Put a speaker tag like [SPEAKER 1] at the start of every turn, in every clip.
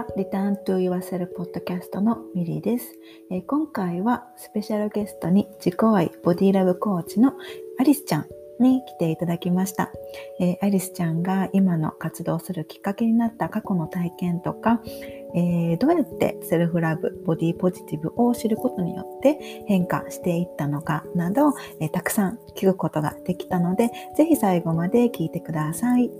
[SPEAKER 1] は。Return to Yourself Podcast のミリーです、えー、今回はスペシャルゲストに自己愛ボディラブコーチのアリスちゃんに来ていただきました、えー、アリスちゃんが今の活動するきっかけになった過去の体験とか、えー、どうやってセルフラブ、ボディポジティブを知ることによって変化していったのかなど、えたくさん聞くことができたので、ぜひ最後まで聞いてください。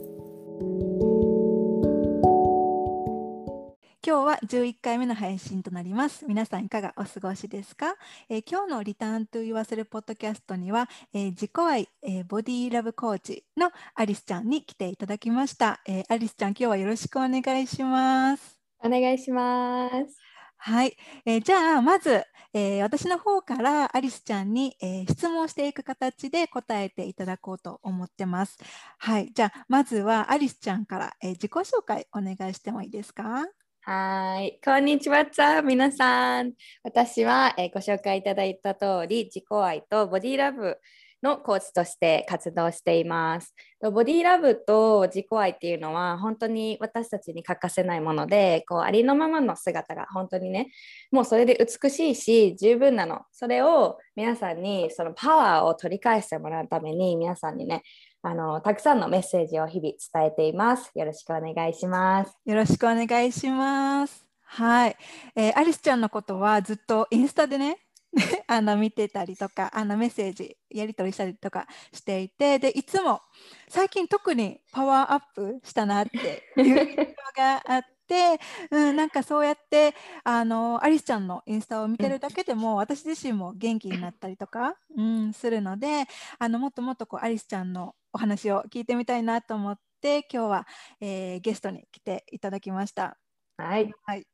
[SPEAKER 1] 今日は11回目の配信となります。皆さんいかがお過ごしですか、えー、今日のリターントゥ y セルポッドキャストには、えー、自己愛、えー、ボディラブコーチのアリスちゃんに来ていただきました。えアリスちゃん、今日はよろしくお願いします。
[SPEAKER 2] お願いします。
[SPEAKER 1] はい、えー、じゃあまず、えー、私の方からアリスちゃんに、えー、質問していく形で答えていただこうと思ってます。はい、じゃあまずはアリスちゃんから、え自己紹介お願いしてもいいですか？
[SPEAKER 2] はい。こんにちは、皆さん。私は、えー、ご紹介いただいた通り、自己愛とボディラブのコーチとして活動しています。ボディラブと自己愛っていうのは本当に私たちに欠かせないもので、こうありのままの姿が本当にね、もうそれで美しいし十分なの。それを皆さんにそのパワーを取り返してもらうために皆さんにね、あのたくさんのメッセージを日々伝えています。よろしくお願いします。
[SPEAKER 1] よろしくお願いします。はい、えー、アリスちゃんのことはずっとインスタでね あの見てたりとかあのメッセージやり取りしたりとかしていてでいつも最近特にパワーアップしたなっていう印象があって、うん、なんかそうやってあのアリスちゃんのインスタを見てるだけでも、私自身も元気になったりとか、うん、するのであのもっともっとこうアリスちゃんのお話を聞いてみたいなと思って今日は、えー、ゲストに来ていただきました。
[SPEAKER 2] はい、
[SPEAKER 1] はい、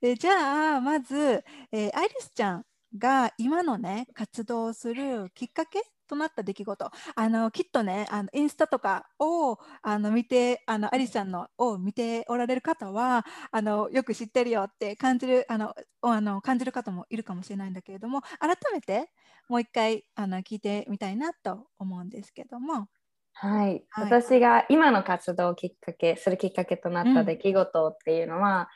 [SPEAKER 1] えじゃあまず、えー、アリスちゃんが今のね活動するきっかけとなった出来事。あのきっとねあのインスタとかをあの見てあのアリスさんのを見ておられる方はあのよく知ってるよって感じるあのあの感じる方もいるかもしれないんだけれども改めてもう一回あの聞いてみたいなと思うんですけども。
[SPEAKER 2] はい、はい、私が今の活動をきっかけするきっかけとなった出来事っていうのは、うん、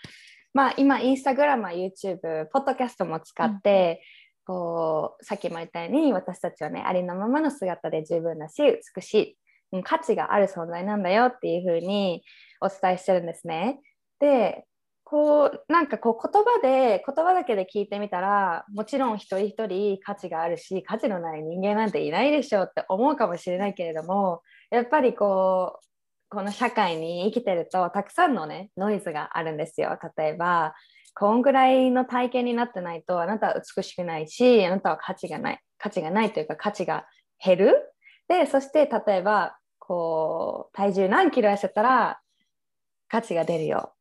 [SPEAKER 2] まあ今インスタグラム YouTube ポッドキャストも使って、うん、こうさっきも言ったように私たちはねありのままの姿で十分だし美しい価値がある存在なんだよっていうふうにお伝えしてるんですね。でこうなんかこう言葉で言葉だけで聞いてみたらもちろん一人一人価値があるし価値のない人間なんていないでしょうって思うかもしれないけれどもやっぱりこうこの社会に生きてるとたくさんのねノイズがあるんですよ。例えばこんぐらいの体験になってないとあなたは美しくないしあなたは価値がない。価値がないというか価値が減る。でそして例えばこう体重何キロ痩せたら価値が出るよ。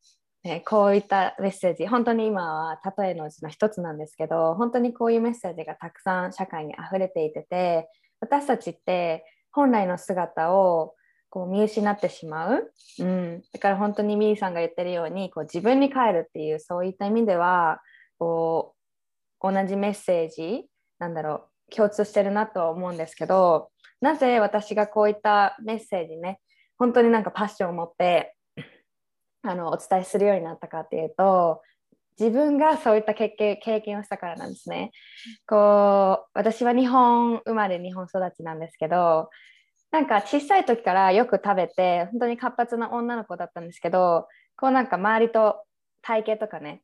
[SPEAKER 2] ね、こういったメッセージ。本当に今は例えのうちの一つなんですけど本当にこういうメッセージがたくさん社会にあふれていてて私たちって本来の姿をこう見失ってしまう、うん、だから本当にミーさんが言ってるようにこう自分に帰るっていうそういった意味ではこう同じメッセージなんだろう共通してるなとは思うんですけどなぜ私がこういったメッセージね本当になんかパッションを持ってあのお伝えするようになったかっていうと自分がそういった経験をしたからなんですね。こう私は日本生まれ日本育ちなんですけどなんか小さい時からよく食べて本当に活発な女の子だったんですけどこうなんか周りと体型とかね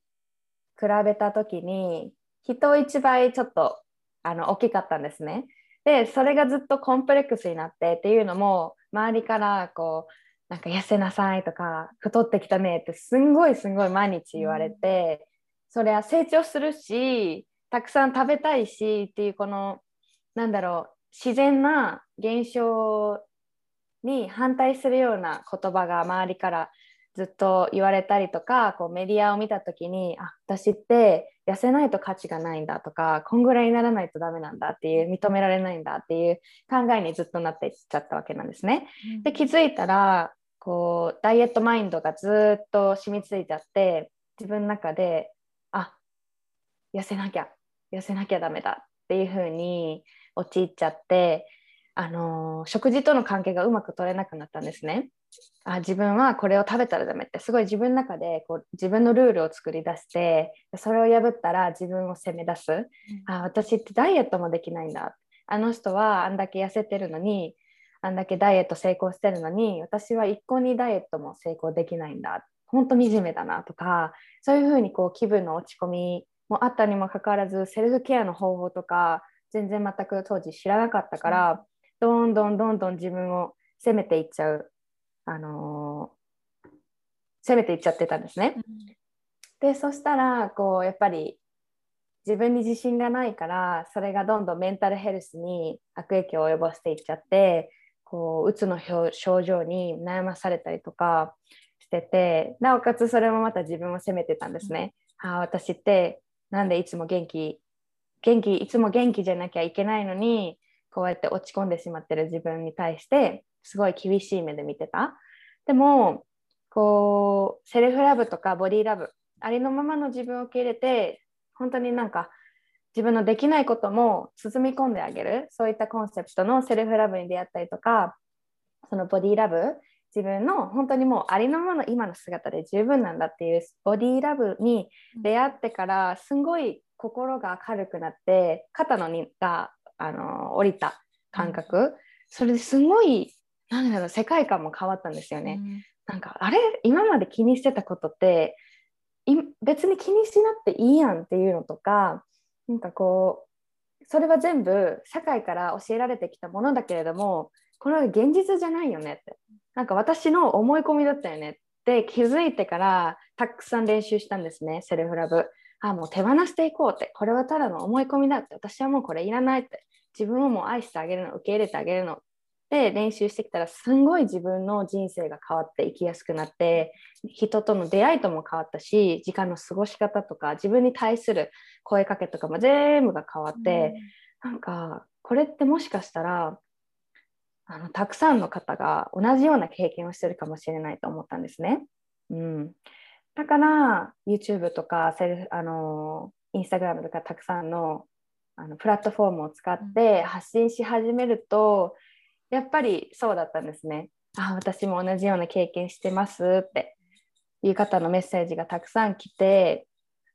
[SPEAKER 2] 比べた時に人一倍ちょっとあの大きかったんですね。でそれがずっとコンプレックスになってっていうのも周りからこうなんか痩せなさいとか太ってきたねってすんごいすんごい毎日言われて、それは成長するしたくさん食べたいしっていうこのなんだろう自然な現象に反対するような言葉が周りからずっと言われたりとかこうメディアを見た時にあ私って痩せないと価値がないんだとかこんぐらいにならないとダメなんだっていう認められないんだっていう考えにずっとなっていっちゃったわけなんですね。で気づいたらこうダイエットマインドがずっと染みついちゃって自分の中であ痩せなきゃ痩せなきゃダメだっていう風に陥っちゃってあの食事との関係がうまく取れなくなったんですね。あ自分はこれを食べたらダメってすごい自分の中でこう自分のルールを作り出してそれを破ったら自分を責め出す、うん、あ私ってダイエットもできないんだ。あの人はあんだけ痩せてるのにあんだけダイエット成功してるのに私は一向にダイエットも成功できないんだ。本当惨めだなとかそういうふうにこう気分の落ち込みもあったにもかかわらずセルフケアの方法とか全然全く当時知らなかったから、どんどんどんどん自分を責めていっちゃう、あのー、責めていっちゃってたんですね。うん、でそしたらこうやっぱり自分に自信がないからそれがどんどんメンタルヘルスに悪影響を及ぼしていっちゃってこううつの症状に悩まされたりとかしててなおかつそれもまた自分を責めてたんですね。うん、あ私ってなんでいつも元気元気いつも元気じゃなきゃいけないのにこうやって落ち込んでしまってる自分に対してすごい厳しい目で見てた。でもこうセルフラブとかボディラブありのままの自分を受け入れて本当になんか自分のできないことも包み込んであげるそういったコンセプトのセルフラブに出会ったりとかそのボディラブ自分の本当にもうありのままの今の姿で十分なんだっていうボディラブに出会ってからすごい心が軽くなって肩の荷があの降りた感覚、それですごいなんだろう世界観も変わったんですよね。うん、なんかあれ？今まで気にしてたことって別に気にしなくていいやんっていうのとかなんかこうそれは全部社会から教えられてきたものだけれどもこれは現実じゃないよねって。なんか私の思い込みだったよねって気づいてからたくさん練習したんですねセルフラブ。あもう手放していこうって。これはただの思い込みだって。私はもうこれいらないって自分をもう愛してあげるの受け入れてあげるので練習してきたらすんごい自分の人生が変わっていきやすくなって人との出会いとも変わったし時間の過ごし方とか自分に対する声かけとかも全部が変わって、うん、なんかこれってもしかしたらあのたくさんの方が同じような経験をしてるかもしれないと思ったんですね。うん、だから YouTube とかセルフあの Instagram とかたくさんのあのプラットフォームを使って発信し始めると、やっぱりそうだったんですね。あ私も同じような経験してますっていう方のメッセージがたくさん来て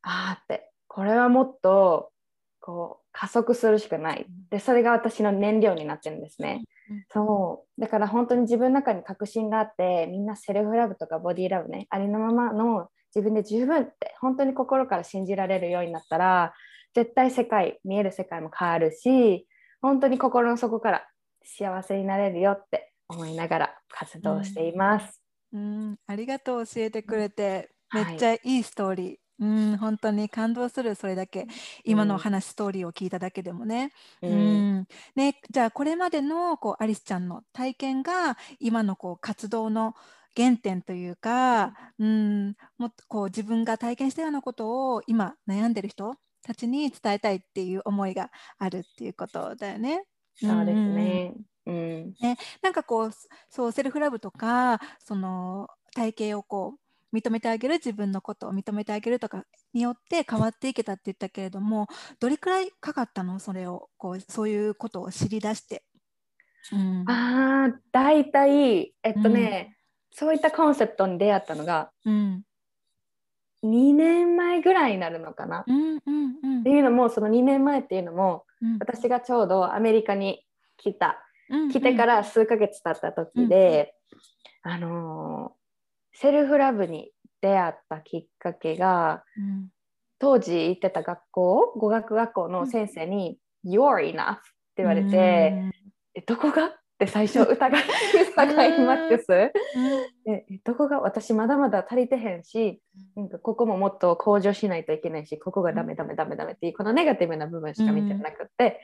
[SPEAKER 2] ああってこれはもっとこう加速するしかない。でそれが私の燃料になってるんですね、うん、そう。だから本当に自分の中に確信があってみんなセルフラブとかボディラブねありのままの自分で十分って本当に心から信じられるようになったら絶対世界見える世界も変わるし本当に心の底から幸せになれるよって思いながら活動しています。
[SPEAKER 1] うん、うんありがとう教えてくれて、めっちゃいいストーリー。うん、本当に感動するそれだけ。今の話、ストーリーを聞いただけでもね。うん、うん、ねじゃあこれまでのこうアリスちゃんの体験が今のこう活動の原点というか、うん、もっとこう自分が体験したようなことを今悩んでる人たちに伝えたいっていう思いがあるっていうことだよね。
[SPEAKER 2] そうですね。うん、
[SPEAKER 1] ねなんかこうそうセルフラブとかその体型をこう認めてあげる自分のことを認めてあげるとかによって変わっていけたって言ったけれどもどれくらいかかったのそれをこうそういうことを知り出して。
[SPEAKER 2] うん、ああ大体えっとね、うん、そういったコンセプトに出会ったのが、うん、2年前ぐらいになるのかな？うんうんうん、っていうのもその2年前っていうのも、うん、私がちょうどアメリカに来た、うんうん、来てから数ヶ月経った時で、うん、あのー、セルフラブに出会ったきっかけが、当時行ってた学校語学学校の先生に「You're enough」って言われて「えどこが?」って最初疑い 疑いマックスでどこが私まだまだ足りてへんしなんかここももっと向上しないといけないしここがダメダメダメダメっていうこのネガティブな部分しか見てなくて、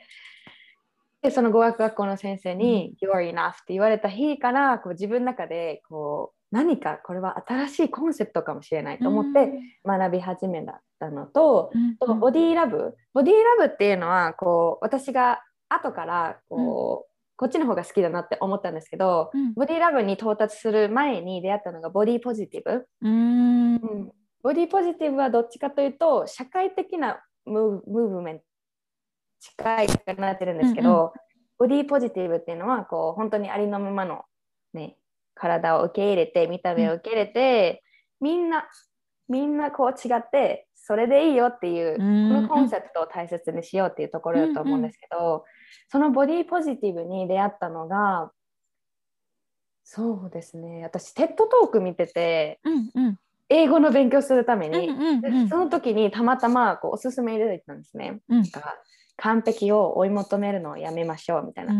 [SPEAKER 2] でその語学学校の先生に「You're enough」って言われた日からこう自分の中でこう何かこれは新しいコンセプトかもしれないと思って学び始めたのと、うん、ボディーラブ。ボディーラブっていうのはこう私が後からこう、こっちの方が好きだなって思ったんですけど、うん、ボディラブに到達する前に出会ったのがボディポジティブ。うん。ボディポジティブはどっちかというと社会的なムーブメント近いかなってるんですけど、うんうん、ボディポジティブっていうのはこう本当にありのままの、ね、体を受け入れて見た目を受け入れて、うん、みんなみんなこう違ってそれでいいよっていう、このコンセプトを大切にしようっていうところだと思うんですけど、そのボディポジティブに出会ったのがそうですね。私テッドトーク見てて、うんうん、英語の勉強するために、うんうんうん、その時にたまたまこうおすすめ入れてたんですね。うん、完璧を追い求めるのをやめましょうみたいな。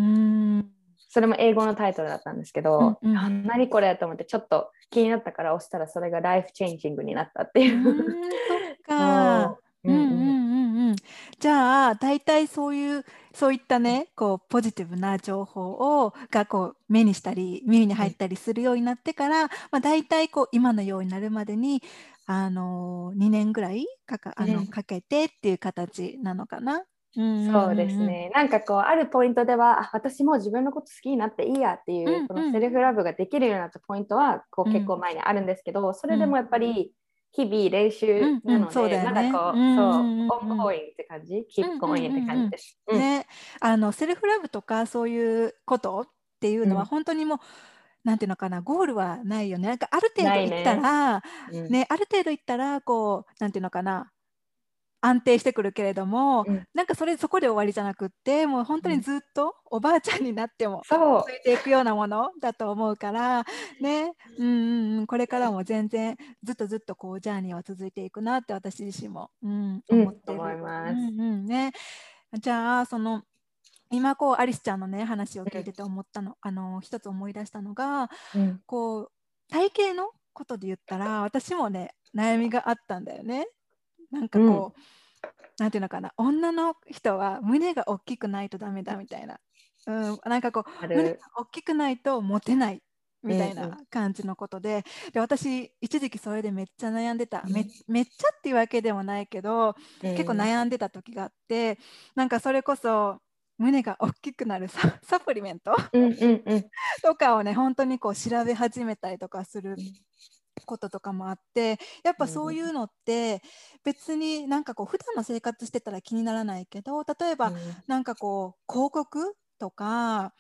[SPEAKER 2] それも英語のタイトルだったんですけど、うんうん、あ何これと思ってちょっと気になったから押したらそれがライフチェンジングになったっていう。うそっ
[SPEAKER 1] か。うんうんうんうん。じゃあ大体そういうそういったねこうポジティブな情報をがこう目にしたり耳に入ったりするようになってから、まあ、大体こう今のようになるまでにあの2年ぐらいかかあの、かけてっていう形なのかな？
[SPEAKER 2] そうですね。なんかこうあるポイントではあ私も自分のこと好きになっていいやっていう、この self love ができるようになったポイントはこう結構前にあるんですけど、それでもやっぱり日々練習なので、うんうんね、まだこう、うんうん、そう、 ongoing って感じ、 keep going って感じです。
[SPEAKER 1] ね、あの self love とかそういうことっていうのは本当にもう、なんていうのかなゴールはないよね。なんかある程度いったらね、ね、ある程度いったらこうなんていうのかな安定してくるけれども、うん、なんかそれそこで終わりじゃなくってもう本当にずっとおばあちゃんになってもついていくようなものだと思うからね。うんうんうん。これからも全然ずっとずっとこうジャーニーは続いていくなって私自身も、うん、思ってる。うんうん。ね、じゃあその今こうアリスちゃんのね話を聞いてて思ったの、あの一つ思い出したのが、うん、こう体型のことで言ったら私もね悩みがあったんだよね。なんかこう、うん、なんていうのかな女の人は胸が大きくないとダメだみたいな、うん、なんかこう胸が大きくないとモテないみたいな感じのことで。で私一時期それでめっちゃ悩んでた、めめっちゃっていうわけでもないけど、結構悩んでた時があってなんかそれこそ胸が大きくなるサ サプリメント、うんうんうん、とかをね本当にこう調べ始めたりとかすることとかもあってやっぱそういうのって別になんかこう普段の生活してたら気にならないけど例えばなんかこう広告とか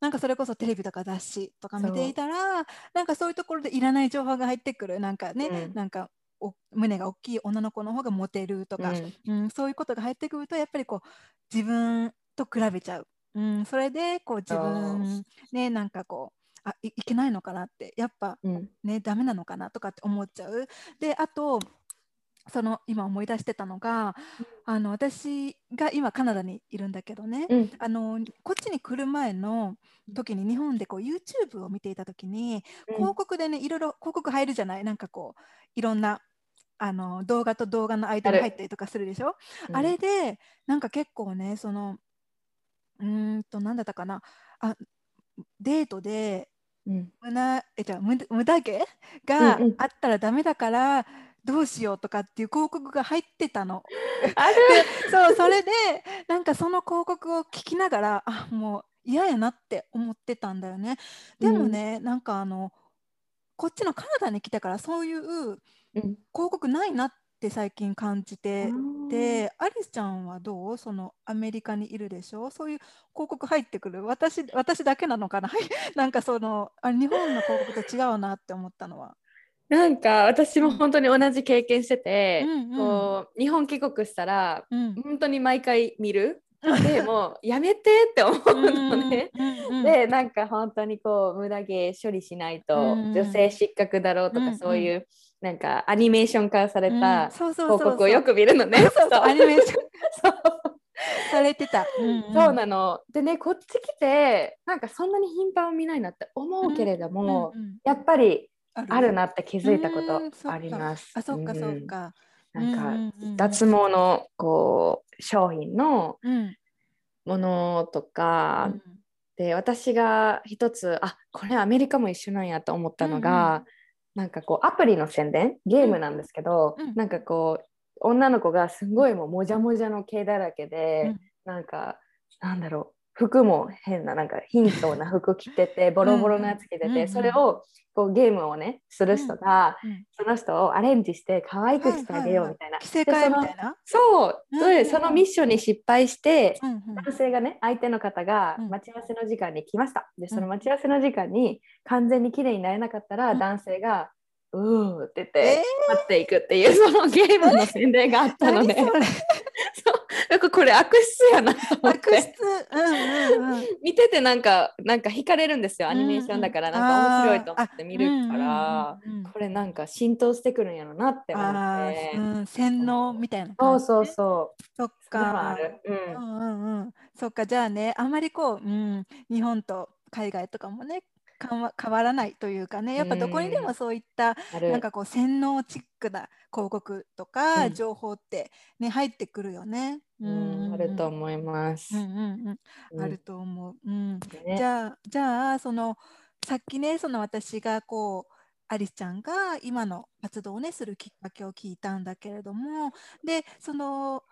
[SPEAKER 1] なんかそれこそテレビとか雑誌とか見ていたらなんかそういうところでいらない情報が入ってくる。なんかね、うん、なんかお胸が大きい女の子の方がモテるとか、うん、うん、そういうことが入ってくるとやっぱりこう自分と比べちゃう、うん、それでこう。自分ねなんかこうあいけないのかなってやっぱね、うん、ダメなのかなとかって思っちゃう。であとその今思い出してたのが、あの私が今カナダにいるんだけどね、うん、あのこっちに来る前の時に日本でこう YouTube を見ていた時に、広告でねいろいろ広告入るじゃない？なんかこういろんなあの動画と動画の間に入ったりとかするでしょ、うん、あれでなんか結構ねそのうんと何だったかな？あデートでうん、無えじゃ無無駄毛があったらダメだからどうしようとかっていう広告が入ってたの。ある。そうそれでなんかその広告を聞きながらあもう嫌やなって思ってたんだよね。でもね、うん、なんかあのこっちのカナダに来てからそういう広告ないなっって最近感じてでアリスちゃんはどう？そのアメリカにいるでしょ？そういう広告入ってくる？私私だけなのかな？なんかそのあ日本の広告と違うなって思ったのは。
[SPEAKER 2] なんか私も本当に同じ経験してて、うんうん、こう日本帰国したら、うん、本当に毎回見る。でもやめてって思うのね。でなんか本当にこう無駄毛処理しないと女性失格だろうとかそういうなんかアニメーション化された広告をよく見るのね。アニメーション。
[SPEAKER 1] されてた、
[SPEAKER 2] うんうん、そうなの。でねこっち来てなんかそんなに頻繁を見ないなって思うけれども、うんうんうん、やっぱりある。なって気づいたことあります。
[SPEAKER 1] あそっかそっか。
[SPEAKER 2] なんか脱毛のこう商品のものとか、うん、で私が一つあこれアメリカも一緒なんやと思ったのが、なんかこうアプリの宣伝ゲームなんですけど、うん、なんかこう女の子がすごいもうもじゃもじゃの毛だらけで、うん、なんかなんだろう服も変ななんか貧相な服着ててボロボロのやつ着てて、
[SPEAKER 1] うん
[SPEAKER 2] それをこうゲームをねする人が、
[SPEAKER 1] うん
[SPEAKER 2] その人をアレンジして可愛くしてあげようみたいな。
[SPEAKER 1] 着せ替えみたいな。
[SPEAKER 2] そう、
[SPEAKER 1] うん
[SPEAKER 2] それでそのミッションに失敗して、男性がね相手の方が
[SPEAKER 1] うん。
[SPEAKER 2] 待ち合わせの時間に来ました。でその待ち合わせの時間に完全に綺麗になれなかったら、
[SPEAKER 1] うん。
[SPEAKER 2] 男性が「うー」って言っ
[SPEAKER 1] え
[SPEAKER 2] て待っていくっていうそのゲームの宣伝があったので。
[SPEAKER 1] 何それ。
[SPEAKER 2] なんかこれ悪質やなと思って。
[SPEAKER 1] 悪質。うんうんうん。
[SPEAKER 2] 見ててなんかなんか惹かれるんですよアニメーションだから。
[SPEAKER 1] うん
[SPEAKER 2] なんか面白いと思って見るから。
[SPEAKER 1] うんうんうんうん。
[SPEAKER 2] これなんか浸透してくるんやろなって思
[SPEAKER 1] あ
[SPEAKER 2] って。
[SPEAKER 1] ー、うん、洗脳みたいな
[SPEAKER 2] そう
[SPEAKER 1] 感じ、ね。
[SPEAKER 2] そうそう
[SPEAKER 1] そっ
[SPEAKER 2] それもあ
[SPEAKER 1] か。
[SPEAKER 2] る、う、
[SPEAKER 1] うんんうんうん。そっか、じゃあね、あまりこう、うん、日本と海外とかもね、変わ変わらないというかね、やっぱどこにでもそういった、なんかこう、洗脳チックな広告とか
[SPEAKER 2] うん
[SPEAKER 1] 情報ってね、入ってくるよね。
[SPEAKER 2] うんあると思います
[SPEAKER 1] うん。うんうん、
[SPEAKER 2] うん
[SPEAKER 1] あると思う。うん。
[SPEAKER 2] ね
[SPEAKER 1] じゃあ、じゃあ、その、さっきね、その私がこう、アリスちゃんが今の活動をね、するきっかけを聞いたんだけれども、で、その、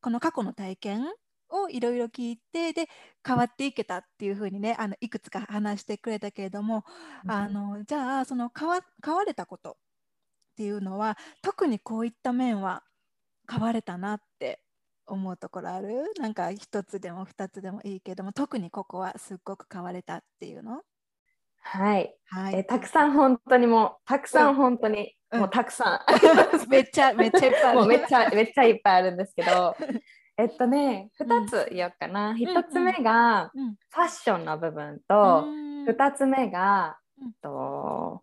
[SPEAKER 1] この過去の体験をいろいろ聞いて、で、変わっていけたっていうふうにね、あのいくつか話してくれたけれども、あの、じゃあ、その変わ、変われたことっていうのは、特にこういった面は変われたなって思うところある？なんか一つでも二つでもいいけども特にここはすっごく変われたっていうの？
[SPEAKER 2] はい、
[SPEAKER 1] はい。
[SPEAKER 2] えたくさん本当にもうたくさん本当に、
[SPEAKER 1] うん。
[SPEAKER 2] もうたくさ
[SPEAKER 1] めっちゃめっちゃいっぱいあ
[SPEAKER 2] ん
[SPEAKER 1] る。
[SPEAKER 2] もうめっちゃめっちゃいっぱいあるんですけどえっとね2つ言おうかな、1つ目が
[SPEAKER 1] うん。
[SPEAKER 2] ファッションの部分と、
[SPEAKER 1] うん。
[SPEAKER 2] 2つ目が、
[SPEAKER 1] うん。
[SPEAKER 2] と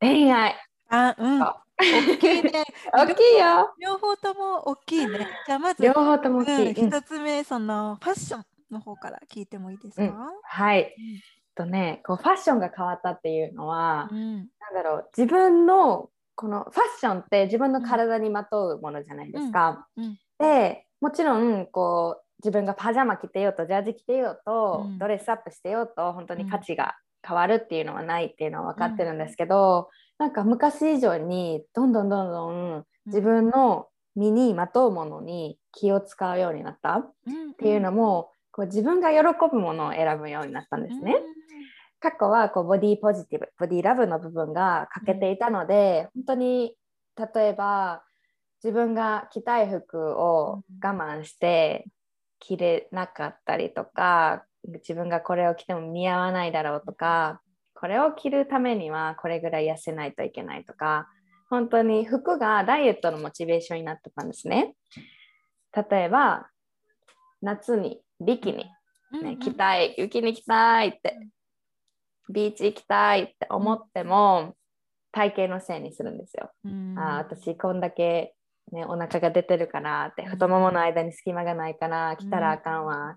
[SPEAKER 2] 恋愛。
[SPEAKER 1] あうん。
[SPEAKER 2] あ
[SPEAKER 1] 大きいね。
[SPEAKER 2] 大きいよ。
[SPEAKER 1] 両方とも大きいね。じゃあまず
[SPEAKER 2] 両方とも大きい、うん
[SPEAKER 1] うん。一つ目そのファッションの方から聞いてもいいです
[SPEAKER 2] うん。
[SPEAKER 1] か
[SPEAKER 2] はい。えっとねこうファッションが変わったっていうのは、
[SPEAKER 1] うん。
[SPEAKER 2] なんだろう自分のこのファッションって自分の体にまとうものじゃないですか。
[SPEAKER 1] うん。うん。
[SPEAKER 2] でもちろんこう自分がパジャマ着てようとジャージ着てようと、
[SPEAKER 1] うん。
[SPEAKER 2] ドレスアップしてようと本当に価値が変わるっていうのはないっていうのは分かってるんですけど、なんか昔以上にどんどんどんどん自分の身にまとうものに気を使うようになったっ
[SPEAKER 1] うん。
[SPEAKER 2] ていうのもこう自分が喜ぶものを選ぶようになったんですね。過去はこうボディポジティブボディラブの部分が欠けていたので、本当に例えば自分が着たい服を我慢して着れなかったりとか自分がこれを着ても似合わないだろうとかこれを着るためにはこれぐらい痩せないといけないとか本当に服がダイエットのモチベーションになってたんですね。例えば夏にビキニ
[SPEAKER 1] うん
[SPEAKER 2] ね、着たい雪に行きたいってビーチ行きたいって思っても体型のせいにするんですよ。
[SPEAKER 1] うん。
[SPEAKER 2] あー私こんだけ、ね、お腹が出てるからって太ももの間に隙間がないから着たらあかんわ。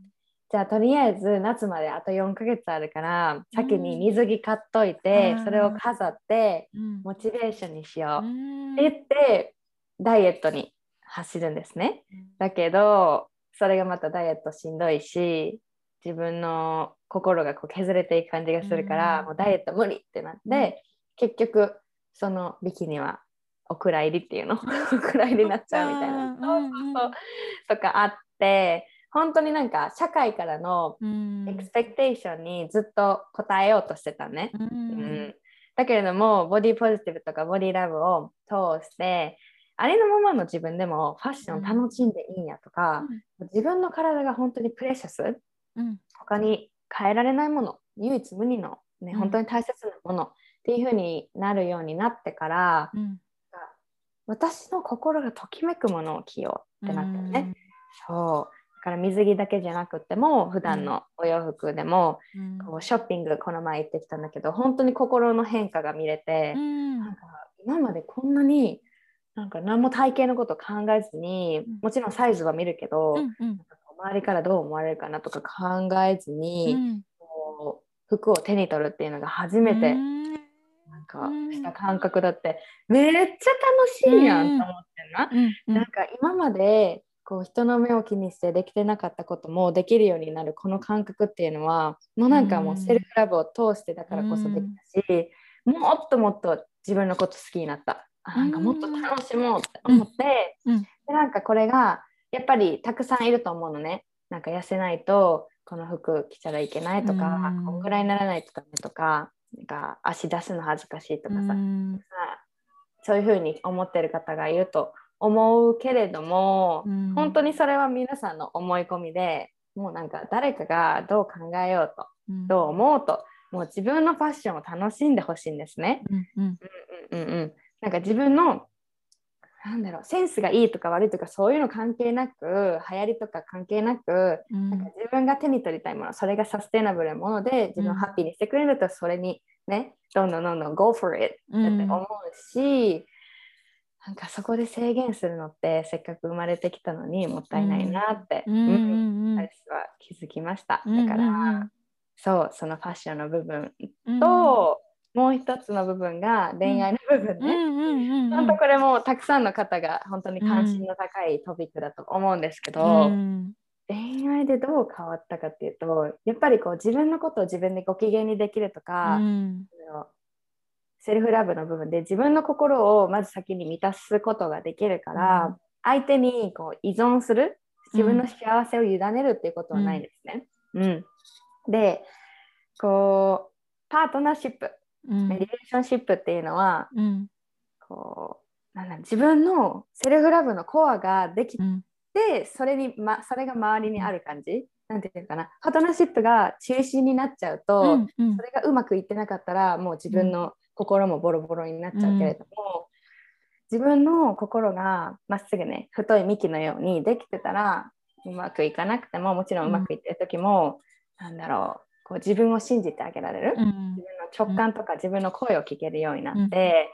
[SPEAKER 2] じゃあとりあえず夏まであと4ヶ月あるから先に水着買っといて、
[SPEAKER 1] うん。
[SPEAKER 2] それを飾って
[SPEAKER 1] うん。
[SPEAKER 2] モチベーションにしよう。っ
[SPEAKER 1] うん。
[SPEAKER 2] て言ってダイエットに走るんですね。だけどそれがまたダイエットしんどいし自分の心がこう削れていく感じがするから、
[SPEAKER 1] うん。
[SPEAKER 2] もうダイエット無理ってなって、結局そのビキニはお蔵入りっていうの？お蔵入りになっちゃうみたいな、
[SPEAKER 1] うん
[SPEAKER 2] そうそうそう。とかあって本当になんか社会からの
[SPEAKER 1] うん。
[SPEAKER 2] エクスペクテーションにずっと応えようとしてたね。
[SPEAKER 1] う
[SPEAKER 2] うん。んだけれどもボディポジティブとかボディラブを通してありのままの自分でもファッションを楽しんでいいんやとか、自分の体が本当にプレシャス
[SPEAKER 1] うん。
[SPEAKER 2] 他に変えられないもの唯一無二の、ね
[SPEAKER 1] うん。
[SPEAKER 2] 本当に大切なものっていう風になるようになってから、
[SPEAKER 1] うん
[SPEAKER 2] 私の心がときめくものを着ようってなったよね。そう。だから水着だけじゃなくても普段のお洋服でも、
[SPEAKER 1] うん。
[SPEAKER 2] こうショッピングこの前行ってきたんだけど本当に心の変化が見れて、
[SPEAKER 1] うん。
[SPEAKER 2] なんか今までこんなになんか何も体型のこと考えずに、
[SPEAKER 1] うん。
[SPEAKER 2] もちろんサイズは見るけど、
[SPEAKER 1] うんうん。
[SPEAKER 2] 周りからどう思われるかなとか考えずに、
[SPEAKER 1] うん
[SPEAKER 2] こう服を手に取るっていうのが初めてか
[SPEAKER 1] うん。
[SPEAKER 2] した感覚だって、めっちゃ楽しいやんと思ってんな。
[SPEAKER 1] うん。
[SPEAKER 2] なんか今までこう人の目を気にしてできてなかったこともできるようになるこの感覚っていうのはもうなんかもうセルフラブを通してだからこそできたし、もっともっと自分のこと好きになった。あなんかもっと楽しもうって思って、
[SPEAKER 1] うん。
[SPEAKER 2] でなんかこれがやっぱりたくさんいると思うのね。なんか痩せないとこの服着たらいけないとか、
[SPEAKER 1] うん。
[SPEAKER 2] こんぐらいにならないとダメとかなんか足出すの恥ずかしいとかさ、
[SPEAKER 1] うん。
[SPEAKER 2] そういうふうに思ってる方がいると思うけれども、
[SPEAKER 1] うん。
[SPEAKER 2] 本当にそれは皆さんの思い込みでもうなんか誰かがどう考えようと
[SPEAKER 1] うん。
[SPEAKER 2] どう思うともう自分のファッションを楽しんでほしいんですね。
[SPEAKER 1] うん。うん
[SPEAKER 2] うんうんうん、なんか自分のなんだろうセンスがいいとか悪いとかそういうの関係なく流行りとか関係なく
[SPEAKER 1] うん。
[SPEAKER 2] なんか自分が手に取りたいものそれがサステナブルなもので自分をハッピーにしてくれるとそれにねどんどんどんどん go for it って思うし、なんかそこで制限するのってせっかく生まれてきたのにもったいないなって、
[SPEAKER 1] うん。うん。うん
[SPEAKER 2] 私は気づきました。
[SPEAKER 1] うん
[SPEAKER 2] だから、
[SPEAKER 1] うん
[SPEAKER 2] そうそのファッションの部分
[SPEAKER 1] うん。
[SPEAKER 2] と、もう一つの部分が恋愛の部分ね。本当これもたくさんの方が本当に関心の高いトピックだと思うんですけど、
[SPEAKER 1] うん。
[SPEAKER 2] 恋愛でどう変わったかっていうとやっぱりこう自分のことを自分でご機嫌にできるとか、
[SPEAKER 1] うん。
[SPEAKER 2] セルフラブの部分で自分の心をまず先に満たすことができるから、
[SPEAKER 1] うん。
[SPEAKER 2] 相手にこう依存する自分の幸せを委ねるっていうことはないんですね。うん。でこうパートナーシップ、
[SPEAKER 1] うん。
[SPEAKER 2] リレーションシップっていうのは
[SPEAKER 1] うん。
[SPEAKER 2] こうなんだ自分のセルフラブのコアができ
[SPEAKER 1] うん。
[SPEAKER 2] てそれに、ま、それが周りにある感じ？なんていうのかな？パートナーシップが中心になっちゃうと、
[SPEAKER 1] うんうん。
[SPEAKER 2] それがうまくいってなかったらもう自分の心もボロボロになっちゃうけれども、自分の心がまっすぐね太い幹のようにできてたらうまくいかなくてももちろんうまくいってる時も、なんだろうこう自分を信じてあげられる、
[SPEAKER 1] うん。
[SPEAKER 2] 自分の直感とか自分の声を聞けるようになって、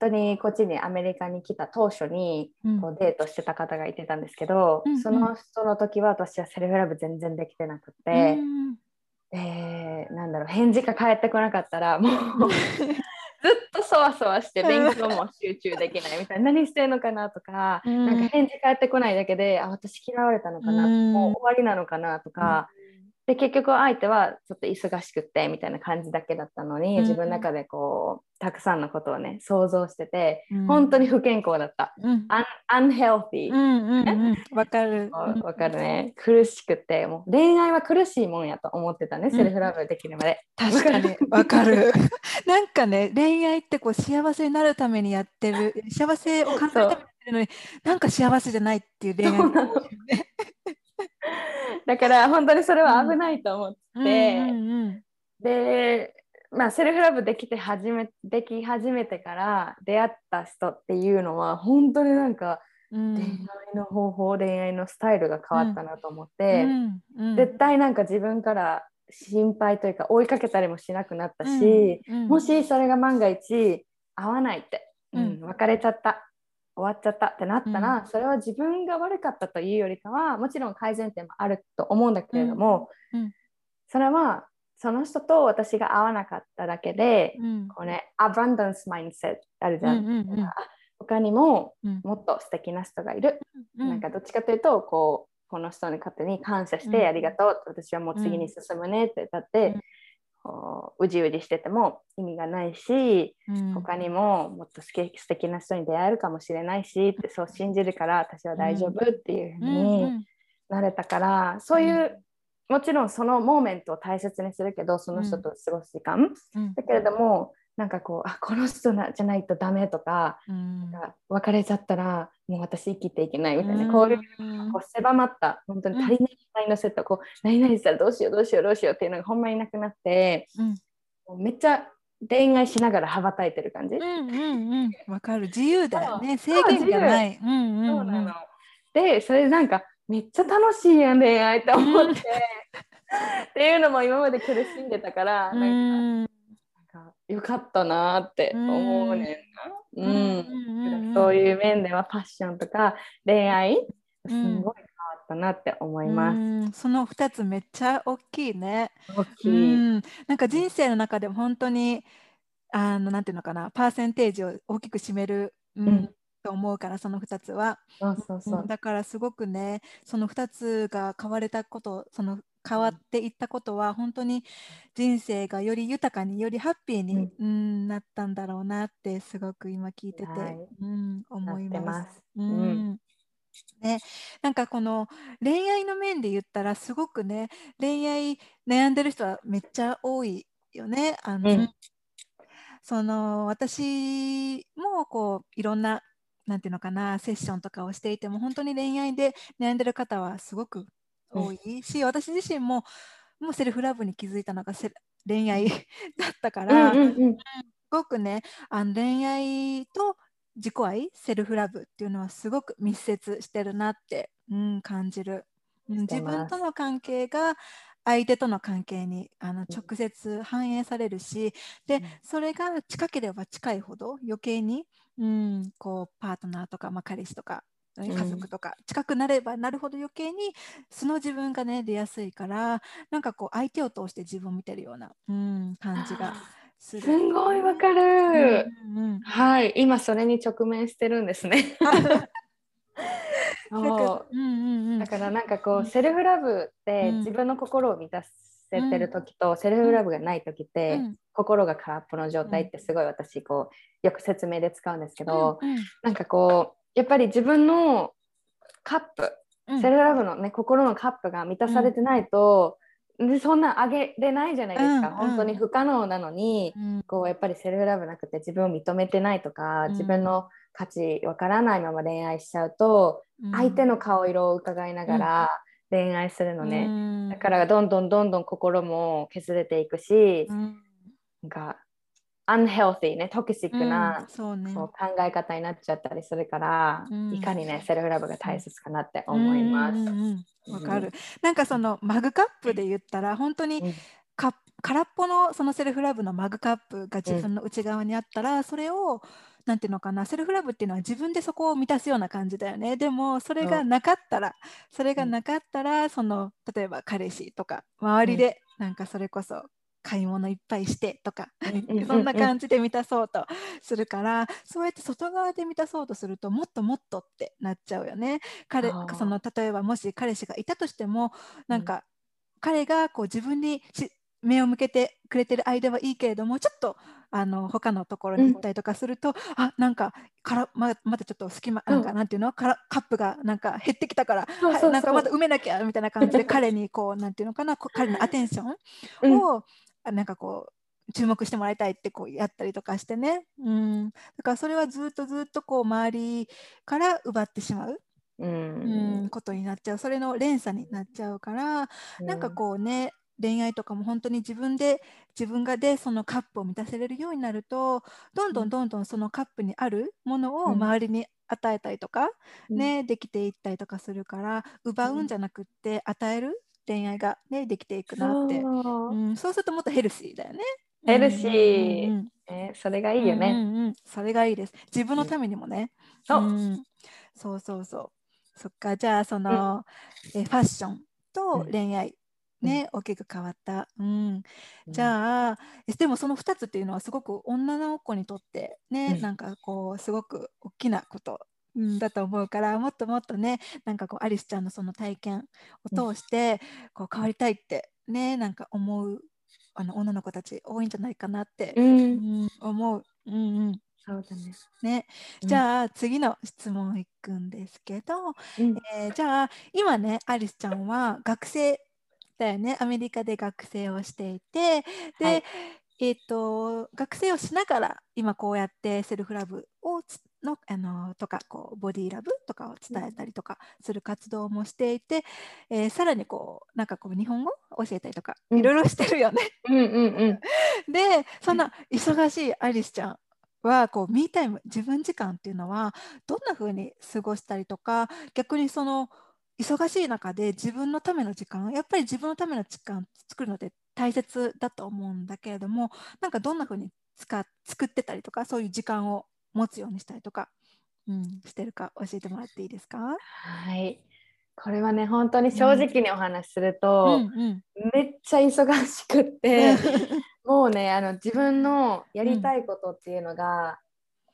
[SPEAKER 2] 本当にこっちにアメリカに来た当初に
[SPEAKER 1] うん。
[SPEAKER 2] こうデートしてた方がいてたんですけど、
[SPEAKER 1] うんうん。
[SPEAKER 2] その人の時は私はセルフラブ全然できてなくて。
[SPEAKER 1] うん
[SPEAKER 2] えーなんだろう返事が返ってこなかったらもう ずっとそわそわして勉強も集中できないみたいな。何してんのかなとか、
[SPEAKER 1] うん。
[SPEAKER 2] なんか返事返ってこないだけであ私嫌われたのかな、
[SPEAKER 1] うん。
[SPEAKER 2] もう終わりなのかなとか、で結局相手はちょっと忙しくってみたいな感じだけだったのに、
[SPEAKER 1] うん
[SPEAKER 2] 自分の中でこうたくさんのことをね想像してて、
[SPEAKER 1] うん。
[SPEAKER 2] 本当に不健康だった。
[SPEAKER 1] うん。
[SPEAKER 2] アン。
[SPEAKER 1] んうんうん。わかる。
[SPEAKER 2] わわかるね。苦しくてもう恋愛は苦しいもんやと思ってたね、
[SPEAKER 1] ん。
[SPEAKER 2] セルフラブできるまで。
[SPEAKER 1] 確かに。わかる。なんかね恋愛ってこう幸せになるためにやってる幸せを感じるためにやってるのになんか幸せじゃないっていう恋愛
[SPEAKER 2] そうなの だから本当にそれは危ないと思って、
[SPEAKER 1] うんうん
[SPEAKER 2] でまあセルフラブできて始めでき始めてから出会った人っていうのは本当になんか
[SPEAKER 1] うん。
[SPEAKER 2] 恋愛の方法、恋愛のスタイルが変わったなと思って、
[SPEAKER 1] うんうん。
[SPEAKER 2] 絶対なんか自分から心配というか追いかけたりもしなくなったし、
[SPEAKER 1] うんうん。
[SPEAKER 2] もしそれが万が一合わないって、
[SPEAKER 1] う
[SPEAKER 2] うんん。別れちゃった終わっちゃったってなったら、それは自分が悪かったというよりかはもちろん改善点もあると思うんだけれども、
[SPEAKER 1] うん。うん。
[SPEAKER 2] それはその人と私が合わなかっただけで、
[SPEAKER 1] うん。
[SPEAKER 2] こうねアバンダンスマインセットあるじゃん。
[SPEAKER 1] うんうんうん。
[SPEAKER 2] あ他にも
[SPEAKER 1] うん。
[SPEAKER 2] もっと素敵な人がいる、
[SPEAKER 1] うん。
[SPEAKER 2] なんかどっちかというとこうこの人に勝手に感謝して、
[SPEAKER 1] うん。
[SPEAKER 2] ありがとう私はもう次に進むねってだって、
[SPEAKER 1] うん
[SPEAKER 2] こううじうじしてても意味がないし、
[SPEAKER 1] うん。
[SPEAKER 2] 他にももっと素敵素敵な人に出会えるかもしれないしってそう信じるから私は大丈夫っていうふう
[SPEAKER 1] うん
[SPEAKER 2] に
[SPEAKER 1] うん。
[SPEAKER 2] なれたから、そういうもちろんそのモーメントを大切にするけどその人と過ごす時間、
[SPEAKER 1] うん。
[SPEAKER 2] だけれどもなんかこうあ この人なじゃないとダメとか
[SPEAKER 1] うん。
[SPEAKER 2] なんか別れちゃったらもう私生きていけないみたいな、
[SPEAKER 1] うん。
[SPEAKER 2] こういうこう狭まった本当に足りない愛のセットこう何々したらどうしようどうしようどうしようっていうのがほんまになくなって
[SPEAKER 1] うん。
[SPEAKER 2] めっちゃ恋愛しながら羽ばたいてる感じ。
[SPEAKER 1] うんうんうん。わかる。自由だよね。制限がない。うんうん
[SPEAKER 2] そうなの。でそれでなんかめっちゃ楽しいやん恋愛って思って、っていうのも今まで苦しんでたから、
[SPEAKER 1] うん
[SPEAKER 2] かよかったなーって思うねんな。うん。そういう面ではファッションとか恋愛すん。ごい変わったなって思います。
[SPEAKER 1] うん。その2つめっちゃ大きいね。
[SPEAKER 2] 大き
[SPEAKER 1] う
[SPEAKER 2] い。
[SPEAKER 1] ん、なんか人生の中でも本当にあのなんていうのかな。パーセンテージを大きく占める、うん
[SPEAKER 2] うん。
[SPEAKER 1] と思うからその2つは、
[SPEAKER 2] そうそう
[SPEAKER 1] だからすごくねその2つが変われたことその変わっていったことは本当に人生がより豊かによりハッピーに、うん。なったんだろうなってすごく今聞いてて、
[SPEAKER 2] はい。
[SPEAKER 1] うん、思います。う
[SPEAKER 2] うん。
[SPEAKER 1] ん。ね、なんかこの恋愛の面で言ったらすごくね恋愛悩んでる人はめっちゃ多いよね。あの、うん、その私もこういろんななんていうのかなセッションとかをしていても本当に恋愛で悩んでる方はすごく多いし、うん、私自身ももうセルフラブに気づいたのが 恋愛 だったから、うんうんうん、すごくねあの恋愛と自己愛セルフラブっていうのはすごく密接してるなって、うん、感じる。自分との関係が相手との関係にあの直接反映されるし、でそれが近ければ近いほど余計に、うん、こうパートナーとか、まあ、彼氏とか家族とか近くなればなるほど余計に素の自分がね出やすいからなんかこう相手を通して自分を見てるような、うん、感じが
[SPEAKER 2] する。すごいわかる、うんうん、はい、今それに直面してるんですね。だからなんかこう、セルフラブって自分の心を満たせてる時と、セルフラブがない時って、心が空っぽの状態ってすごい私こうよく説明で使うんですけど、なんかこうやっぱり自分のカップ、セルフラブのね心のカップが満たされてないと、でそんな上げれないじゃないですか、うん、本当に不可能なのに、うん、こうやっぱりセルフラブなくて自分を認めてないとか、うん、自分の価値わからないまま恋愛しちゃうと、相手の顔色を伺いながら恋愛するのね、だからどんどんどんどん心も削れていくし、なんかアンヘルティねトキシックな、そうね、考え方になっちゃったりするから、いかにねセルフラブが大切かなって思います。
[SPEAKER 1] わ、かる。なんかそのマグカップで言ったら本当にか空っぽのそのセルフラブのマグカップが自分の内側にあったら、それをなんていうのかなセルフラブっていうのは自分でそこを満たすような感じだよね。でもそれがなかったらそれがなかったらその例えば彼氏とか周りでなんかそれこそ買い物いっぱいしてとか、そんな感じで満たそうとするからそうやって外側で満たそうとするともっともっとってなっちゃうよね。彼その例えばもし彼氏がいたとしてもなんか、彼がこう自分に目を向けてくれてる間はいいけれどもちょっとあの他のところに行ったりとかすると、うん、あなんかからままたちょっと隙間、なんかなんていうの？カップがなんか減ってきたから、はい、なんかまた埋めなきゃみたいな感じで彼にこうなんていうのかな彼のアテンションを、うん、なんかこう注目してもらいたいってこうやったりとかしてね、うん、だからそれはずっとずっとこう周りから奪ってしまう。うん、ことになっちゃう。それの連鎖になっちゃうから、うん、なんかこうね恋愛とかも本当に自分で自分がでそのカップを満たせれるようになるとどんどん。どんどんそのカップにあるものを周りに与えたりとか、うん、ね、できていったりとかするから奪うんじゃなくって与える恋愛が、ね、できていくなって、う。ん、そうするともっとヘルシーだよね。
[SPEAKER 2] ヘルシー、うんうんえー、それがいいよね、うん
[SPEAKER 1] うん、それがいいです。自分のためにもね、うん、そうそうそう。そっかじゃあその、えファッションと恋愛、ね、大きく変わった。うん、じゃあ、でもその2つっていうのはすごく女の子にとってね、うん、なんかこうすごく大きなこと、うん、だと思うからもっともっとねなんかこうアリスちゃんのその体験を通してこう変わりたいってねなんか思うあの女の子たち多いんじゃないかなって、うん、うん、思う。うんうん。
[SPEAKER 2] そうだね。
[SPEAKER 1] ね、じゃあ、次の質問いくんですけど、うん、えー、じゃあ今ねアリスちゃんは学生だよねアメリカで学生をしていてで、はい、えーと、学生をしながら今こうやってセルフラブをのあのとかこうボディーラブとかを伝えたりとかする活動もしていて、うん、えー、さらにこうなんかこう日本語教えたりとか、いろいろしてるよね。うんうんうん、でそんな忙しいアリスちゃんはこうミータイム自分時間っていうのはどんな風に過ごしたりとか逆にその忙しい中で自分のための時間やっぱり自分のための時間作るので大切だと思うんだけれどもなんかどんな風に使作ってたりとかそういう時間を持つようにしたりとか、うん、してるか教えてもらっていいですか？
[SPEAKER 2] はい。これはね本当に正直にお話しすると、うんうん。うん、めっちゃ忙しくってもうねあの自分のやりたいことっていうのが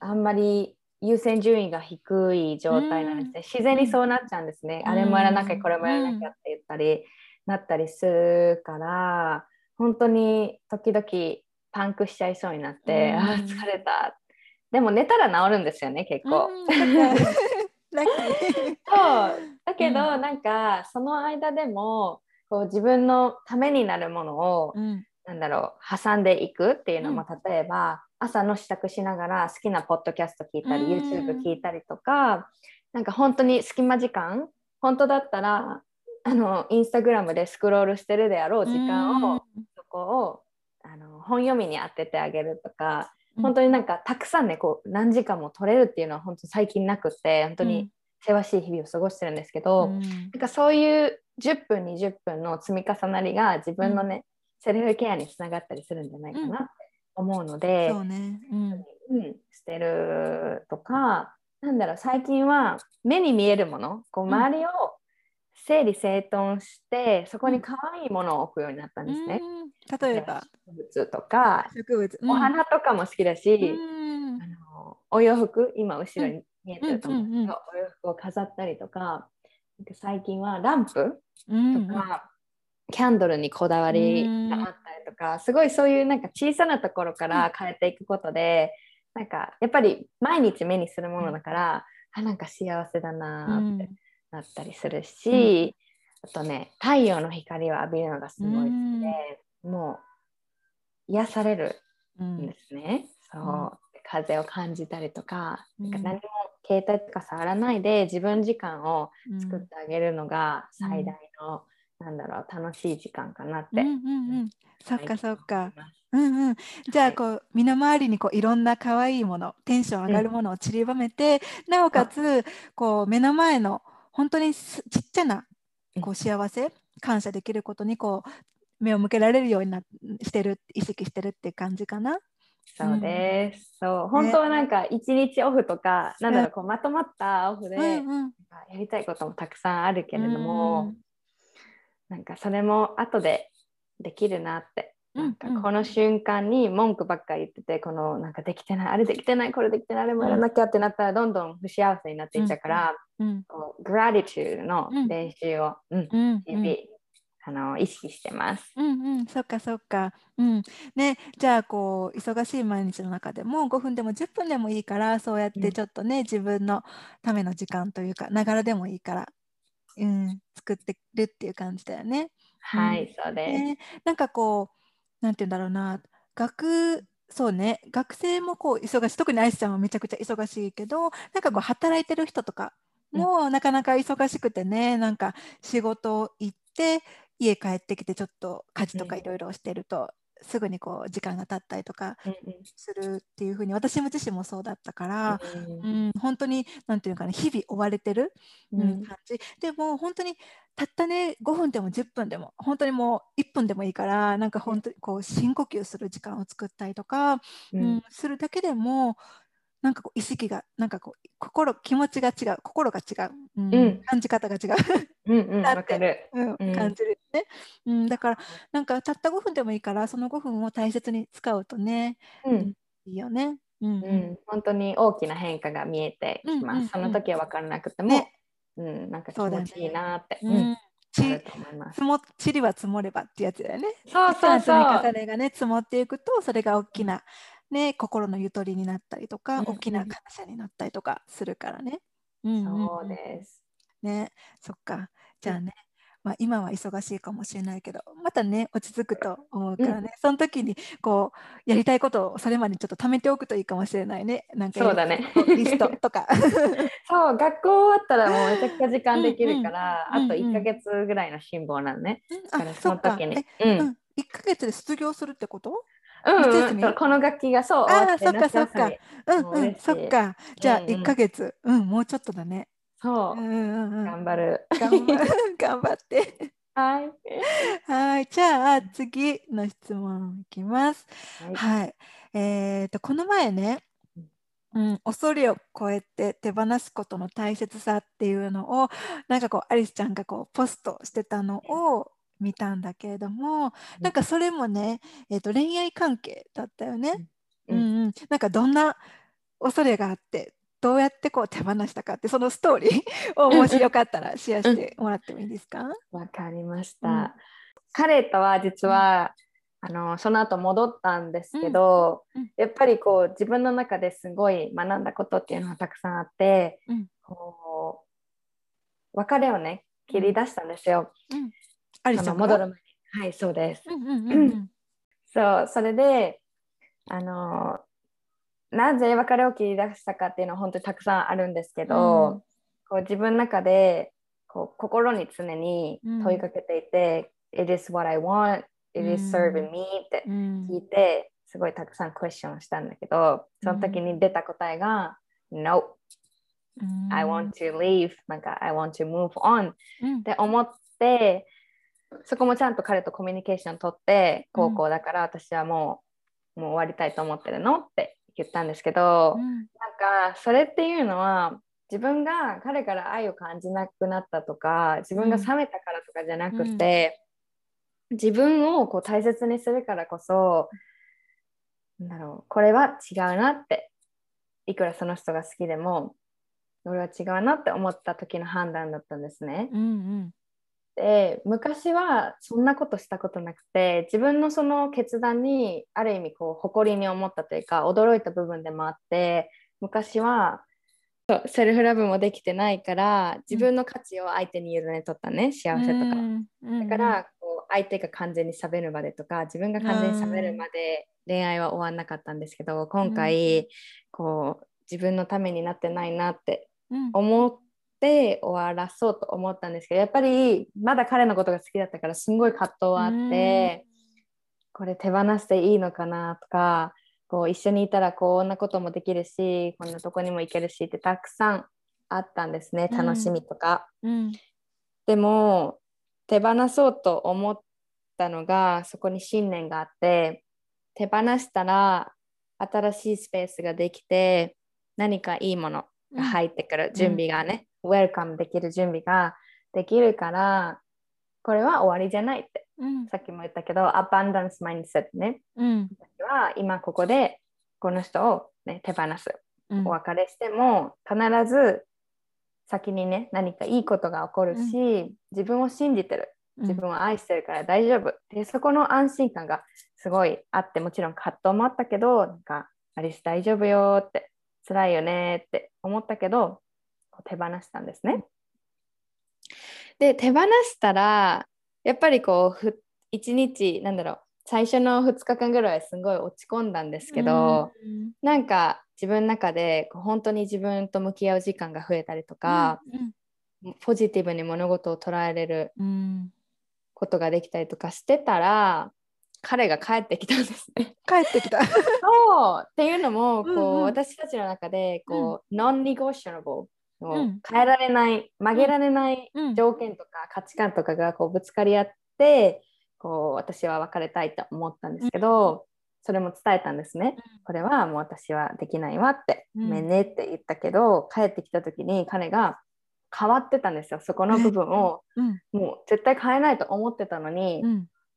[SPEAKER 2] あんまり優先順位が低い状態なんですね、自然にそうなっちゃうんですね、あれもやらなきゃこれもやらなきゃって言ったり、なったりするから本当に時々パンクしちゃいそうになって、ああ疲れたでも寝たら治るんですよね結構。そう。だけど、うん、なんかその間でもこう自分のためになるものを、うん、なんだろう挟んでいくっていうのも、例えば朝の支度しながら好きなポッドキャスト聞いたり、うん、YouTube 聞いたりとかなんか本当に隙間時間本当だったらあのインスタグラムでスクロールしてるであろう時間を、そこをあの本読みに当ててあげるとか本当になんかたくさんねこう何時間も取れるっていうのは本当最近なくって本当にせわしい日々を過ごしてるんですけど、うん、なんかそういう10分20分の積み重なりが自分のね、うん、セルフケアにつながったりするんじゃないかなって思うので、
[SPEAKER 1] うんね。うん、
[SPEAKER 2] してるとかなんだろう最近は目に見えるものこう周りを整理整頓してそこに可愛いものを置くようになったんですね。
[SPEAKER 1] 例えば？
[SPEAKER 2] 植物とか
[SPEAKER 1] 植物、
[SPEAKER 2] お花とかも好きだし、あのお洋服今後ろに見えてると思うんですけど、お洋服を飾ったりとか最近はランプとか、キャンドルにこだわりがあったりとか、すごいそういうなんか小さなところから変えていくことで、なんかやっぱり毎日目にするものだから、あなんか幸せだなって。なったりするし、うん、あとね太陽の光を浴びるのがすごい好きで、うん、もう癒されるんですね。そう、風を感じたりとか,、なんか何も携帯とか触らないで自分時間を作ってあげるのが最大の、なんだろう楽しい時間かなって。うんうん
[SPEAKER 1] うん、そっかそっか。うんうん、じゃあこう、はい、身の回りにこういろんな可愛いものテンション上がるものを散りばめて、うん、なおかつこう目の前の本当にちっちゃなこう幸せ、感謝できることにこう目を向けられるようになしてる意識してるって感じかな？
[SPEAKER 2] そうです。うん、そう本当はなんか一日オフとか、ね、なんだろうこうまとまったオフで、やりたいこともたくさんあるけれども、うん、なんかそれも後でできるなって。なんかこの瞬間に文句ばっかり言っててこのなんかできてないあれできてないこれできてないあれもやらなきゃってなったらどんどん不幸せになっていっちゃうから、うんうん、こうグラディチュードの練習を、うん。日々あの意識してます。
[SPEAKER 1] うんうん、そっかそっか。うん。ね、じゃあこう忙しい毎日の中でも5分でも10分でもいいからそうやってちょっとね、うん、自分のための時間というかながらでもいいから、うん、作ってるっていう感じだよね。
[SPEAKER 2] はい、うん、そうです、ね。
[SPEAKER 1] なんかこうなんて言うんだろうな学そうね学生もこう忙しい特にアイスちゃんはめちゃくちゃ忙しいけどなんかこう働いてる人とかもなかなか忙しくてねなんか仕事行って家帰ってきてちょっと家事とかいろいろしてると、すぐにこう時間が経ったりとかするっていうふうに私も自身もそうだったから、うん、本当に何て言うかな日々追われてる、うん、感じ。でも本当にたったね5分でも10分でも本当にもう1分でもいいからなんか本当にこう深呼吸する時間を作ったりとか、うん、するだけでもなんかこう意識がなんかこう心気持ちが違う心が違う、うん、うん、感じ方が違う。
[SPEAKER 2] うんうん わかる、
[SPEAKER 1] うん、感じるね、うん、だからなんかたった5分でもいいからその5分を大切に使うとね、うん、いいよね、
[SPEAKER 2] うん、うん、本当に大きな変化が見えてきます、その時は分からなくても、ね、うん、なんか気持ちいいなって、うん、ち
[SPEAKER 1] 積もちりは積もればってやつだよね。
[SPEAKER 2] そうそうそう。
[SPEAKER 1] 積み重ねがね積もっていくとそれが大きなね、心のゆとりになったりとか、うん、大きな感謝になったりとかするからね。
[SPEAKER 2] うん、そうです。
[SPEAKER 1] ね、そっか。じゃあね、まあ、今は忙しいかもしれないけどまたね落ち着くと思うからね、うん、その時にこうやりたいことをそれまでちょっと貯めておくといいかもしれないね。なんか
[SPEAKER 2] そうだね。
[SPEAKER 1] リストとか。
[SPEAKER 2] そう学校終わったらもうめちゃくちゃ時間できるから、うんうん、あと1か月ぐらいの辛抱なんね、うん、だからその時に、
[SPEAKER 1] うん、1か月で卒業するってこと？
[SPEAKER 2] うん、うん、この楽器がそう
[SPEAKER 1] ああそっかそっか。うんうんそっか。じゃあ1か月、うん、うん、もうちょっとだね。
[SPEAKER 2] そう、うんうんうん、頑張る。
[SPEAKER 1] 頑張る。頑張って。
[SPEAKER 2] はい。
[SPEAKER 1] はい。じゃあ次の質問いきます。はい、はい、えっ、ー、とこの前ねうん、恐れを超えて手放すことの大切さっていうのをなんかこうアリスちゃんがこうポストしてたのを見たんだけれども、なんかそれもね、えー、と恋愛関係だったよね。うん、うん、なんかどんな恐れがあってどうやってこう手放したかってそのストーリーをもしよかったらシェアしてもらってもいいですか？
[SPEAKER 2] わかりました。うん、彼とは実は、あのその後戻ったんですけど、うん。うん、やっぱりこう自分の中ですごい学んだことっていうのはたくさんあって、こう別れをね切り出したんですよ。
[SPEAKER 1] うん、アリん
[SPEAKER 2] 戻る前に。はい、そうです。
[SPEAKER 1] うんうんうんうん、
[SPEAKER 2] そう、それで、あの、なぜ別れを切り出したかっていうのは本当にたくさんあるんですけど、うん、こう自分の中でこう心に常に問いかけていて、うん、It is what I want, it is serving me って聞いて、すごいたくさんクエスチョンしたんだけど、その時に出た答えが、No, I want to leave. なんか I want to move on、って思ってそこもちゃんと彼とコミュニケーション取って高校だから私はもう,、もう終わりたいと思ってるのって言ったんですけど、うん、なんかそれっていうのは自分が彼から愛を感じなくなったとか自分が冷めたからとかじゃなくて、うん、自分をこう大切にするからこそなんだろうこれは違うなっていくらその人が好きでも俺は違うなって思った時の判断だったんですね。
[SPEAKER 1] うんうん
[SPEAKER 2] で昔はそんなことしたことなくて自分のその決断にある意味こう誇りに思ったというか驚いた部分でもあって昔はセルフラブもできてないから自分の価値を相手に委ねとったね幸せとか、だからこう相手が完全にしゃべるまでとか自分が完全にしゃべるまで恋愛は終わんなかったんですけど今回こう自分のためになってないなって思って終わらそうと思ったんですけどやっぱりまだ彼のことが好きだったからすんごい葛藤はあって、これ手放していいのかなとかこう一緒にいたらこんなこともできるしこんなとこにも行けるしってたくさんあったんですね楽しみとか。
[SPEAKER 1] うん、
[SPEAKER 2] でも手放そうと思ったのがそこに信念があって手放したら新しいスペースができて何かいいものが入ってくる、うん、準備がね、ウェルカムできる準備ができるからこれは終わりじゃないって、
[SPEAKER 1] うん、
[SPEAKER 2] さっきも言ったけどアバンダンスマインドセットね、
[SPEAKER 1] うん、
[SPEAKER 2] 私は今ここでこの人を、ね、手放す、
[SPEAKER 1] うん、
[SPEAKER 2] お別れしても必ず先にね何かいいことが起こるし、自分を信じてる。自分を愛してるから大丈夫、でそこの安心感がすごいあってもちろん葛藤もあったけどなんかアリス大丈夫よって辛いよねって思ったけど手放したんですね。で手放したらやっぱりこう1日なんだろう最初の2日間ぐらいすごい落ち込んだんですけど、うん、なんか自分の中でこう本当に自分と向き合う時間が増えたりとか、
[SPEAKER 1] うん、
[SPEAKER 2] ポジティブに物事を捉えれることができたりとかしてたら、彼が帰ってきたんですね。
[SPEAKER 1] 帰ってきた。
[SPEAKER 2] そう。っていうのもこう、うん。うん、私たちの中でこう、うん、ノンリゴーショナブル、うん、変えられない曲げられない条件とか価値観とかがこうぶつかり合ってこう私は別れたいと思ったんですけど、うん、それも伝えたんですね。これはもう私はできないわって、ごめんねって言ったけど帰ってきた時に彼が変わってたんですよ。そこの部分を、もう絶対変えないと思ってたのに、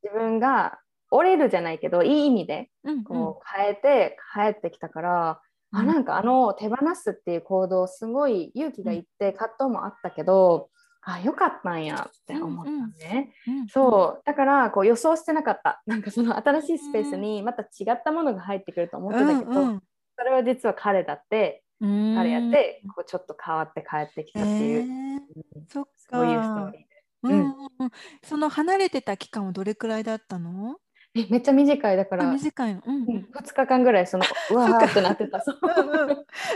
[SPEAKER 2] 自分が折れるじゃないけどいい意味でこう変えて帰ってきたから、うん、あなんかあの手放すっていう行動すごい勇気がいって葛藤もあったけど、あよかったんやって思ったね、
[SPEAKER 1] うんうん、
[SPEAKER 2] そう。だからこう予想してなかった。なんかその新しいスペースにまた違ったものが入ってくると思ってたけど、うんうん、それは実は彼だって彼やってこうちょっと変わって帰ってきたっていう、えー、
[SPEAKER 1] そ
[SPEAKER 2] そういうストーリーで、
[SPEAKER 1] うん、その離れてた期間はどれくらいだったの？
[SPEAKER 2] えめっちゃ短いだから
[SPEAKER 1] 短いの、うん、
[SPEAKER 2] 2日間ぐらいその うわーってなってた。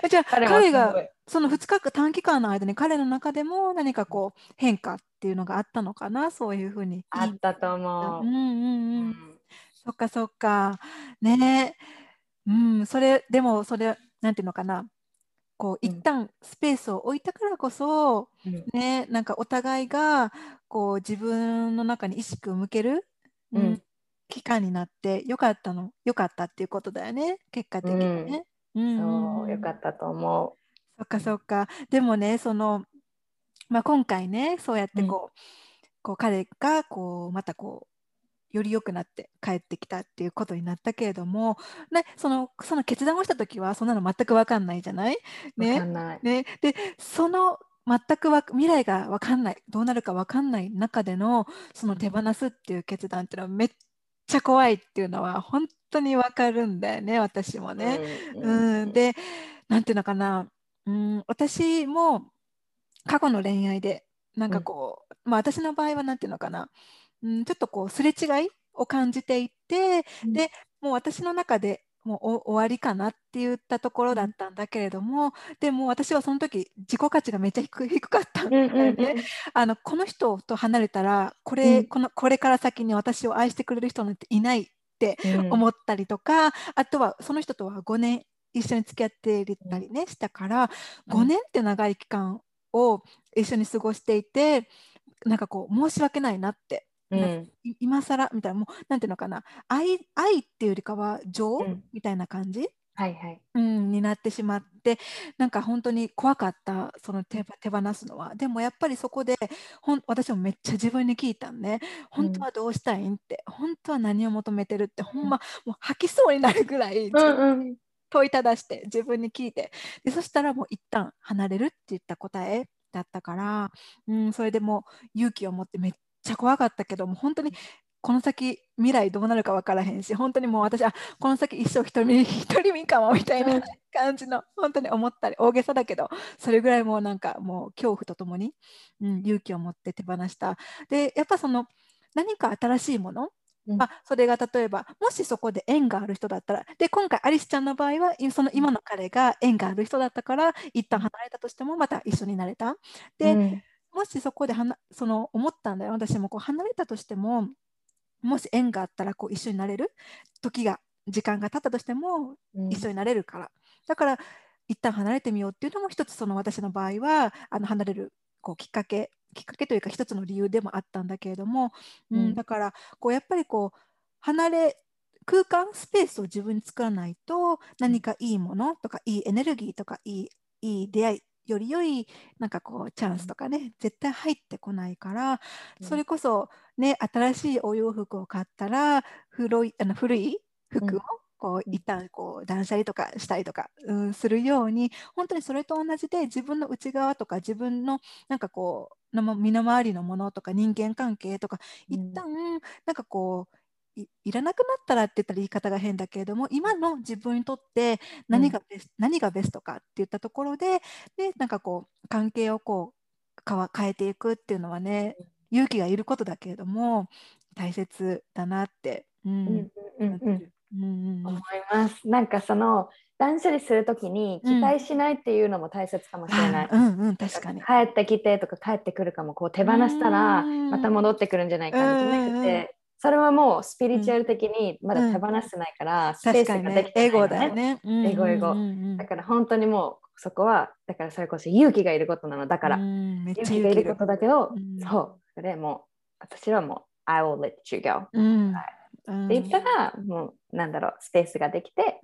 [SPEAKER 1] じゃあ彼がその2日間短期間の間に彼の中でも何かこう変化っていうのがあったのかな？そういうふうに
[SPEAKER 2] あったと思
[SPEAKER 1] う。うんうんうん、そっかそっか。ね。うんそれでもそれなんていうのかな？こう一旦スペースを置いたからこそ、うん、ねなんかお互いがこう自分の中に意識を向ける、
[SPEAKER 2] うん、
[SPEAKER 1] 期間になってよかったのよかったっていうことだよね結果的にね。
[SPEAKER 2] うん、そうよかったと思う。
[SPEAKER 1] そっかそっか。でもねその、まあ、今回ねそうやってこううん、こう彼がこうまたこうより良くなって帰ってきたっていうことになったけれども、ね、そのその決断をした時はそんなの全く分かんないじゃない？ね？ね、でその全く未来が分かんないどうなるか分かんない中でのその手放すっていう決断っていうのはめっちゃ怖いっていうのは本当にわかるんだよね私もね。うん、で何ていうのかな、うん、私も過去の恋愛でなんかこう、まあ私の場合は何て言うのかな、うん、ちょっとこうすれ違いを感じていて、でもう私の中でもう終わりかなって言ったところだったん。だけれども、でも私はその時自己価値がめっちゃ低低かったんだよね。あのこの人と離れたらこれ,、うん、このこれから先に私を愛してくれる人なんていないって思ったりとか、あとはその人とは5年一緒に付き合ってたりね、したから5年って長い期間を一緒に過ごしていてなんかこう申し訳ないなってうん、今更みたいなもうなんていうのかな。愛愛っていうよりかは情、うん、みたいな感じ、
[SPEAKER 2] はいはい。
[SPEAKER 1] うん、になってしまってなんか本当に怖かったその手手放すのは。でもやっぱりそこでほん私もめっちゃ自分に聞いたんね本当はどうしたいんって、本当は何を求めてるってほんまもう吐きそうになるぐらい、問いただして自分に聞いて。でそしたらもう一旦離れるって言った答えだったから、うん、それでも勇気を持ってめっちゃ怖かったけども本当にこの先未来どうなるか分からへんし本当にもう私はこの先一生一人一人身かもみたいな感じの本当に思ったり大げさだけどそれぐらいもうなんかもう恐怖とともに、うん、勇気を持って手放した。でやっぱその何か新しいものうん、まあ、それが例えばもしそこで縁がある人だったらで今回アリスちゃんの場合はその今の彼が縁がある人だったから一旦離れたとしてもまた一緒になれた。で、うんもしそこではなその思ったんだよ。私もこう離れたとしてももし縁があったらこう一緒になれる？時が時間が経ったとしても一緒になれるから、うん、だから一旦離れてみようっていうのも一つその私の場合はあの離れるこうきっかけきっかけというか一つの理由でもあったんだけれども、うん、うん、だからこうやっぱりこう離れ空間スペースを自分に作らないと何かいいものとかいいエネルギーとかいいいい出会いより良いなんかこうチャンスとかね絶対入ってこないから、それこそね新しいお洋服を買ったら古いあの古い服をこう一旦こう断捨離とかしたりとか、うん、するように本当にそれと同じで自分の内側とか自分のなんかこう身の回りのものとか人間関係とか一旦なんかこういらなくなったらって言ったら言い方が変だけれども今の自分にとって何がベス,、何がベストかって言ったところででなんかこう関係をこう変えていくっていうのはね勇気がいることだけれども大切だなって、うん。
[SPEAKER 2] 思います。なんかその断捨離するときに期待しないっていうのも大切かもしれない。
[SPEAKER 1] うん、うん、確かに。
[SPEAKER 2] 帰ってきてとか帰ってくるかもこう手放したらまた戻ってくるんじゃないかじゃなくて、それはもうスピリチュアル的にまだ手放してないから、スペースができてない、ね、エゴだよね。エゴエゴ。だから本当にもうそこはだからそれこそ勇気がいることなのだから。勇気がいることだけど、そう。それもう私はもう I will let you go、はい、って言ったらもうなんだろうスペースができて、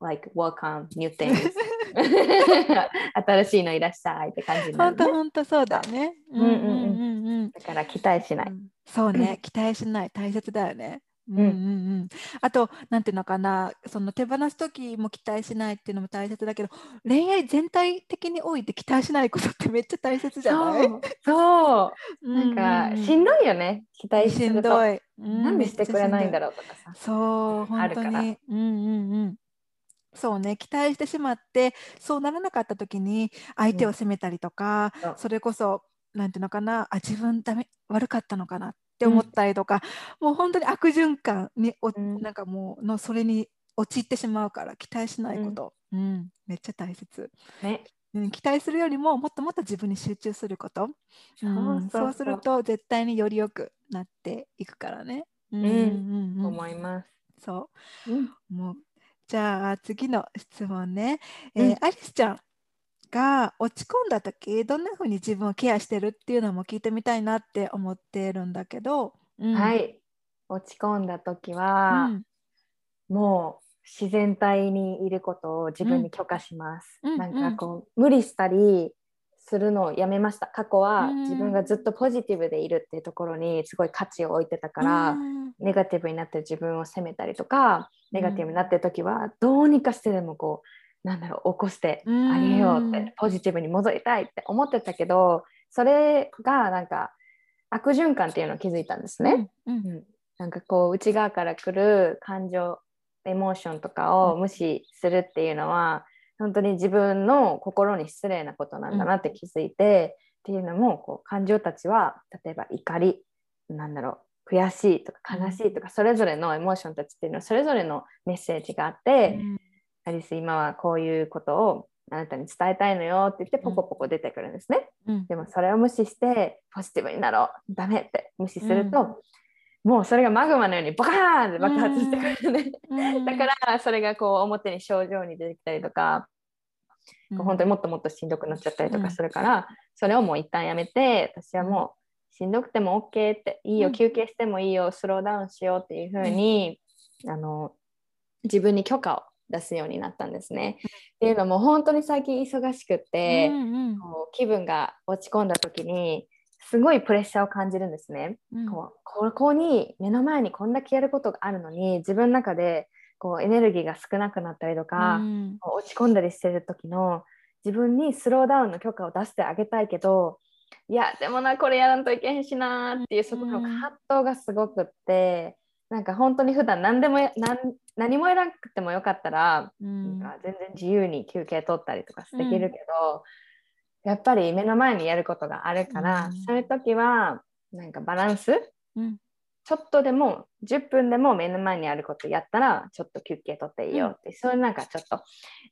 [SPEAKER 2] like welcome new things 新しいのいらっしゃいって感じ
[SPEAKER 1] 本当本当そうだね。うんうんうんうん。
[SPEAKER 2] だから期待しない。
[SPEAKER 1] そうね、期待しない。大切だよね。うん。うんうん、あと何ていうのかな。その手放す時も期待しないっていうのも大切だけど恋愛全体的に多いって期待しないことってめっちゃ大切じゃない？
[SPEAKER 2] そう。なんかしんどいよね。期待しんどい、うん、なんでしてくれないんだろうとかさ。
[SPEAKER 1] そう本当に。うんうんうん。そうね。期待してしまってそうならなかった時に相手を責めたりとか、う。ん、それこそなんていうのかなあ自分ダメ悪かったのかなって思ったりとか、うん、もう本当に悪循環にお、うん、なんかもうのそれに陥ってしまうから期待しないこと、うん、うん、めっちゃ大切、ね。うん、期待するよりももっともっと自分に集中すること、そうすると絶対によりよくなっていくからね。
[SPEAKER 2] うん。うん。うん、思います。
[SPEAKER 1] そう、もうじゃあ次の質問ね、えーアリスちゃんが落ち込んだ時どんなふうに自分をケアしてるっていうのも聞いてみたいなって思ってるんだけど、
[SPEAKER 2] うん、はい。落ち込んだ時は、うん、もう自然体にいることを自分に許可します、うん、なんかこう、無理したりするのをやめました。過去は自分がずっとポジティブでいるっていうところにすごい価値を置いてたから、ネガティブになって自分を責めたりとかネガティブになってる時はどうにかしてでもこうなんだろう起こしてあげようってポジティブに戻りたいって思ってたけどそれがなんか悪循環っていうのを気づいたんですね。うん、うん、なんかこう内側から来る感情エモーションとかを無視するっていうのは、本当に自分の心に失礼なことなんだなって気づいて、っていうのもこう感情たちは例えば怒りなんだろう悔しいとか悲しいとか、それぞれのエモーションたちっていうのはそれぞれのメッセージがあって、うん、アリス今はこういうことをあなたに伝えたいのよって言ってポコポコ出てくるんですね、うん、でもそれを無視してポジティブになろう。ダメって無視すると、うん、もうそれがマグマのようにバカーンって爆発してくるね、だからそれがこう表に症状に出てきたりとか、うん、本当にもっともっとしんどくなっちゃったりとかするから、それをもう一旦やめて私はもうしんどくても OK っていいよ休憩してもいいよスローダウンしようっていうふうに、あの自分に許可を出すようになったんですね。っていうのも本当に最近忙しくって、うんうん、こう気分が落ち込んだ時にすごいプレッシャーを感じるんですね。うん、こうここに目の前にこんだけやることがあるのに自分の中でこうエネルギーが少なくなったりとか、うん、落ち込んだりしてる時の自分にスローダウンの許可を出してあげたいけどいやでもなこれやらんといけへんしなっていうそこの葛藤がすごくって、なんか本当に普段何でも何何もやらなくてもよかったら、うん、なんか全然自由に休憩取ったりとかできるけど、うん、やっぱり目の前にやることがあるから、うん、そういう時はなんかバランス、ちょっとでも10分でも目の前にあることやったらちょっと休憩取っていいよって、そういうなんかちょっと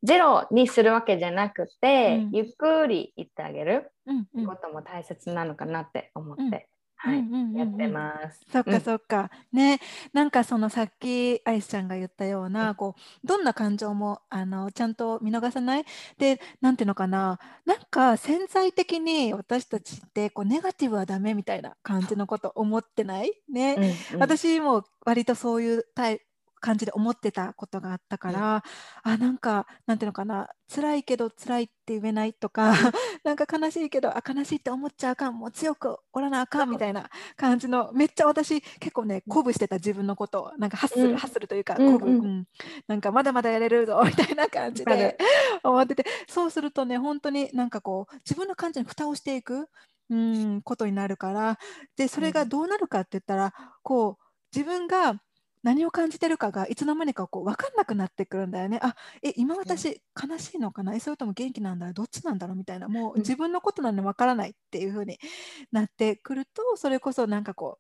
[SPEAKER 2] ゼロにするわけじゃなくて、ゆっくり言ってあげることも大切なのかなって思ってはい、やってます。
[SPEAKER 1] そっかそっか。ね、なんかそのさっきアイスちゃんが言ったような、こうどんな感情もあのちゃんと見逃さない。で、なんていうのかな、なんか潜在的に私たちってこうネガティブはダメみたいな感じのこと思ってない？ね。うんうん、私も割とそういうタイ感じで思ってたことがあったから、うん、あなんかなんていうのかな辛いけど辛いって言えないとか なんか悲しいけどあ悲しいって思っちゃうかんもう強くおらなあかんみたいな感じのめっちゃ私結構ね鼓舞してた自分のことをなんかハッスル、うん、ハッスルというか鼓舞、うん、うん、なんかまだまだやれるぞ みたいな感じで思っててそうするとね本当になんかこう自分の感情に蓋をしていくうんことになるからでそれがどうなるかって言ったらこう自分が何を感じてるかがいつの間にかこう分かんなくなってくるんだよね。あえ今私悲しいのかな？えそれとも元気なんだろう？どっちなんだろう？みたいな。もう自分のことなんで分からないっていう風になってくるとそれこそなんかこ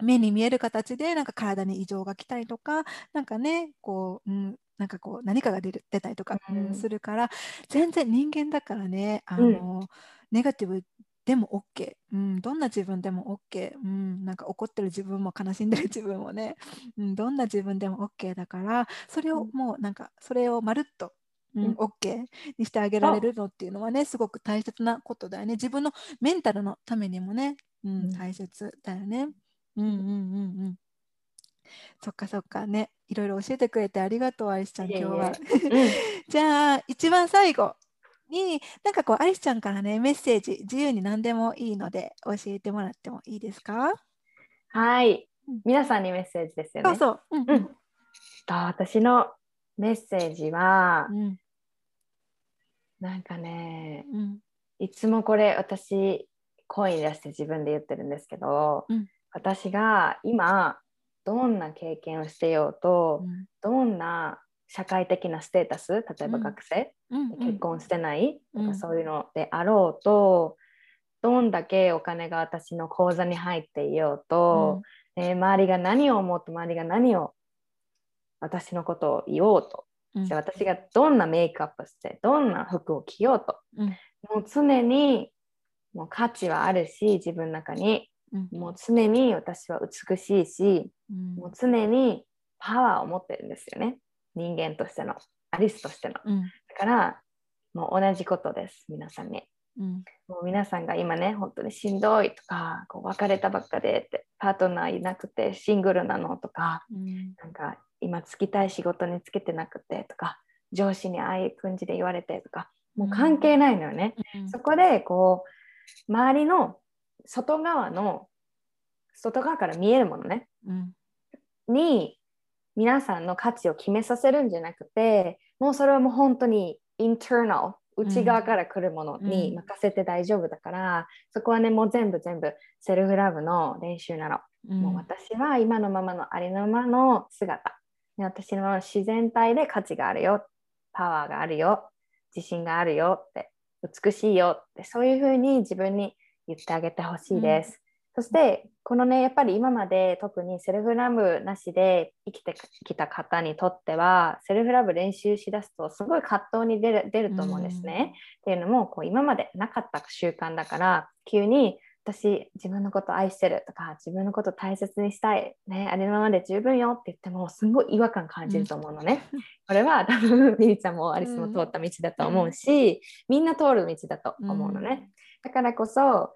[SPEAKER 1] う目に見える形でなんか体に異常が来たりとかなんかねこう、うん、なんかこう何かが出る出たりとかするから、全然人間だからねあの、うん、ネガティブでも OK、うん、どんな自分でも OK、うん、なんか怒ってる自分も悲しんでる自分もね、うん、どんな自分でも OK だからそれをもうなんかそれをまるっとうん、OK にしてあげられるのっていうのはねすごく大切なことだよね。自分のメンタルのためにもね、うん、大切だよね。うんうんうんうん。そっかそっかね。いろいろ教えてくれてありがとうアイスちゃん今日は。じゃあ一番最後に、なんかこう、アリスちゃんからね、メッセージ、自由に何でもいいので、教えてもらってもいいですか？
[SPEAKER 2] はい。皆さんにメッセージですよね。
[SPEAKER 1] そうそう。うん、うん、
[SPEAKER 2] 私のメッセージは、うん、なんかね、うん、いつもこれ私声に出して自分で言ってるんですけど、うん、私が今どんな経験をしてようと、どんな社会的なステータス例えば学生、うん、結婚してないとかそういうのであろうと、どんだけお金が私の口座に入っていようと、うん、えー、周りが何を思うと周りが何を私のことを言おうと、うん、私がどんなメイクアップしてどんな服を着ようと、うん、もう常にもう価値はあるし自分の中に、もう常に私は美しいし、もう常にパワーを持ってるんですよね。人間としてのアリスとしての、うん、だからもう同じことです皆さんに、うん、もう皆さんが今ね本当にしんどいとかこう別れたばっかでってパートナーいなくてシングルなのとか、うん、なんか今つきたい仕事につけてなくてとか上司にああいう感じで言われてとかもう関係ないのよね、そこでこう周りの外側の外側から見えるものね、に皆さんの価値を決めさせるんじゃなくてもうそれはもう本当にインターナル内側から来るものに任せて大丈夫だから、うん、そこはねもう全部全部セルフラブの練習なの、うん、もう私は今のままのありのままの姿。私の自然体で価値があるよ。パワーがあるよ。自信があるよって。美しいよって。そういうふうに自分に言ってあげてほしいです。そしてこのねやっぱり今まで特にセルフラブなしで生きてきた方にとってはセルフラブ練習しだすとすごい葛藤に出る出ると思うんですね。っていうのもこう今までなかった習慣だから急に私自分のこと愛してるとか自分のこと大切にしたい、ね、ありのままで十分よって言ってもすごい違和感感じると思うのね。うん、これは多分ミリちゃんもアリスも通った道だと思うし、うん、みんな通る道だと思うのね。だからこそ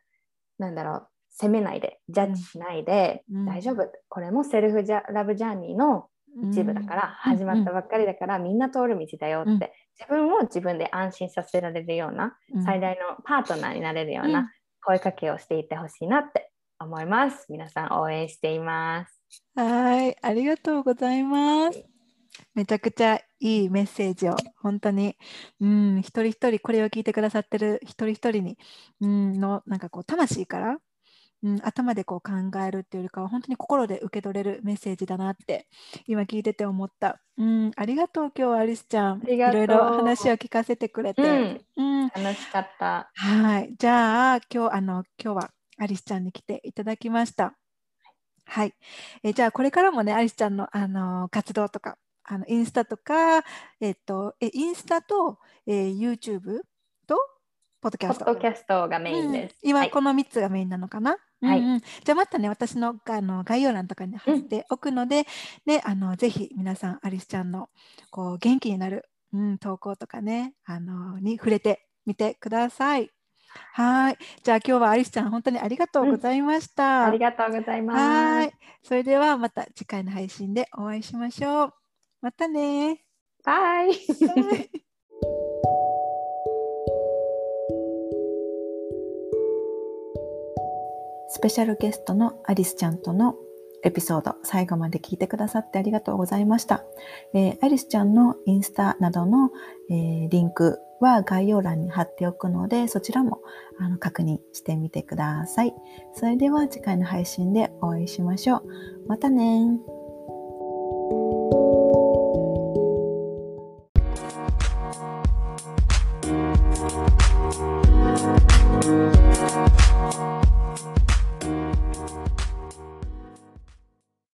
[SPEAKER 2] なんだろう責めないでジャッジしないで、うん、大丈夫。これもセルフジャラブジャーニーの一部だから、始まったばっかりだから、みんな通る道だよって、自分を自分で安心させられるような、最大のパートナーになれるような声かけをしていってほしいなって思います。皆さん応援しています。
[SPEAKER 1] はい、ありがとうございます。めちゃくちゃいいメッセージを本当に、うん、一人一人これを聞いてくださってる一人一人に、うん、のなんかこう魂からうん、頭でこう考えるっていうよりかは本当に心で受け取れるメッセージだなって今聞いてて思った。うん、ありがとう今日はアリスちゃん。いろいろ話を聞かせてくれて。
[SPEAKER 2] うん、うん、楽しかった。
[SPEAKER 1] はい、じゃあ今日あの今日はアリスちゃんに来ていただきました。はい、えじゃあこれからもねアリスちゃんのあの活動とかあのインスタとかえっとえインスタと、えー、YouTube とポッドキャスト。
[SPEAKER 2] ポッドキャストがメインです。
[SPEAKER 1] うん、今、この3つがメインなのかな？はい、うんうん、じゃあまたね私のあの概要欄とかに貼っておくので、うん、あのぜひ皆さんアリスちゃんのこう元気になる、うん、投稿とかねあのに触れてみてください。はい。じゃあ今日はアリスちゃん本当にありがとうございました。
[SPEAKER 2] うん、ありがとうございます。
[SPEAKER 1] はい。それではまた次回の配信でお会いしましょう。またね。
[SPEAKER 2] バイ。
[SPEAKER 1] スペシャルゲストのアリスちゃんとのエピソード、最後まで聞いてくださってありがとうございました。えー、アリスちゃんのインスタなどの、えー、リンクは概要欄に貼っておくので、そちらもあの確認してみてください。それでは次回の配信でお会いしましょう。またね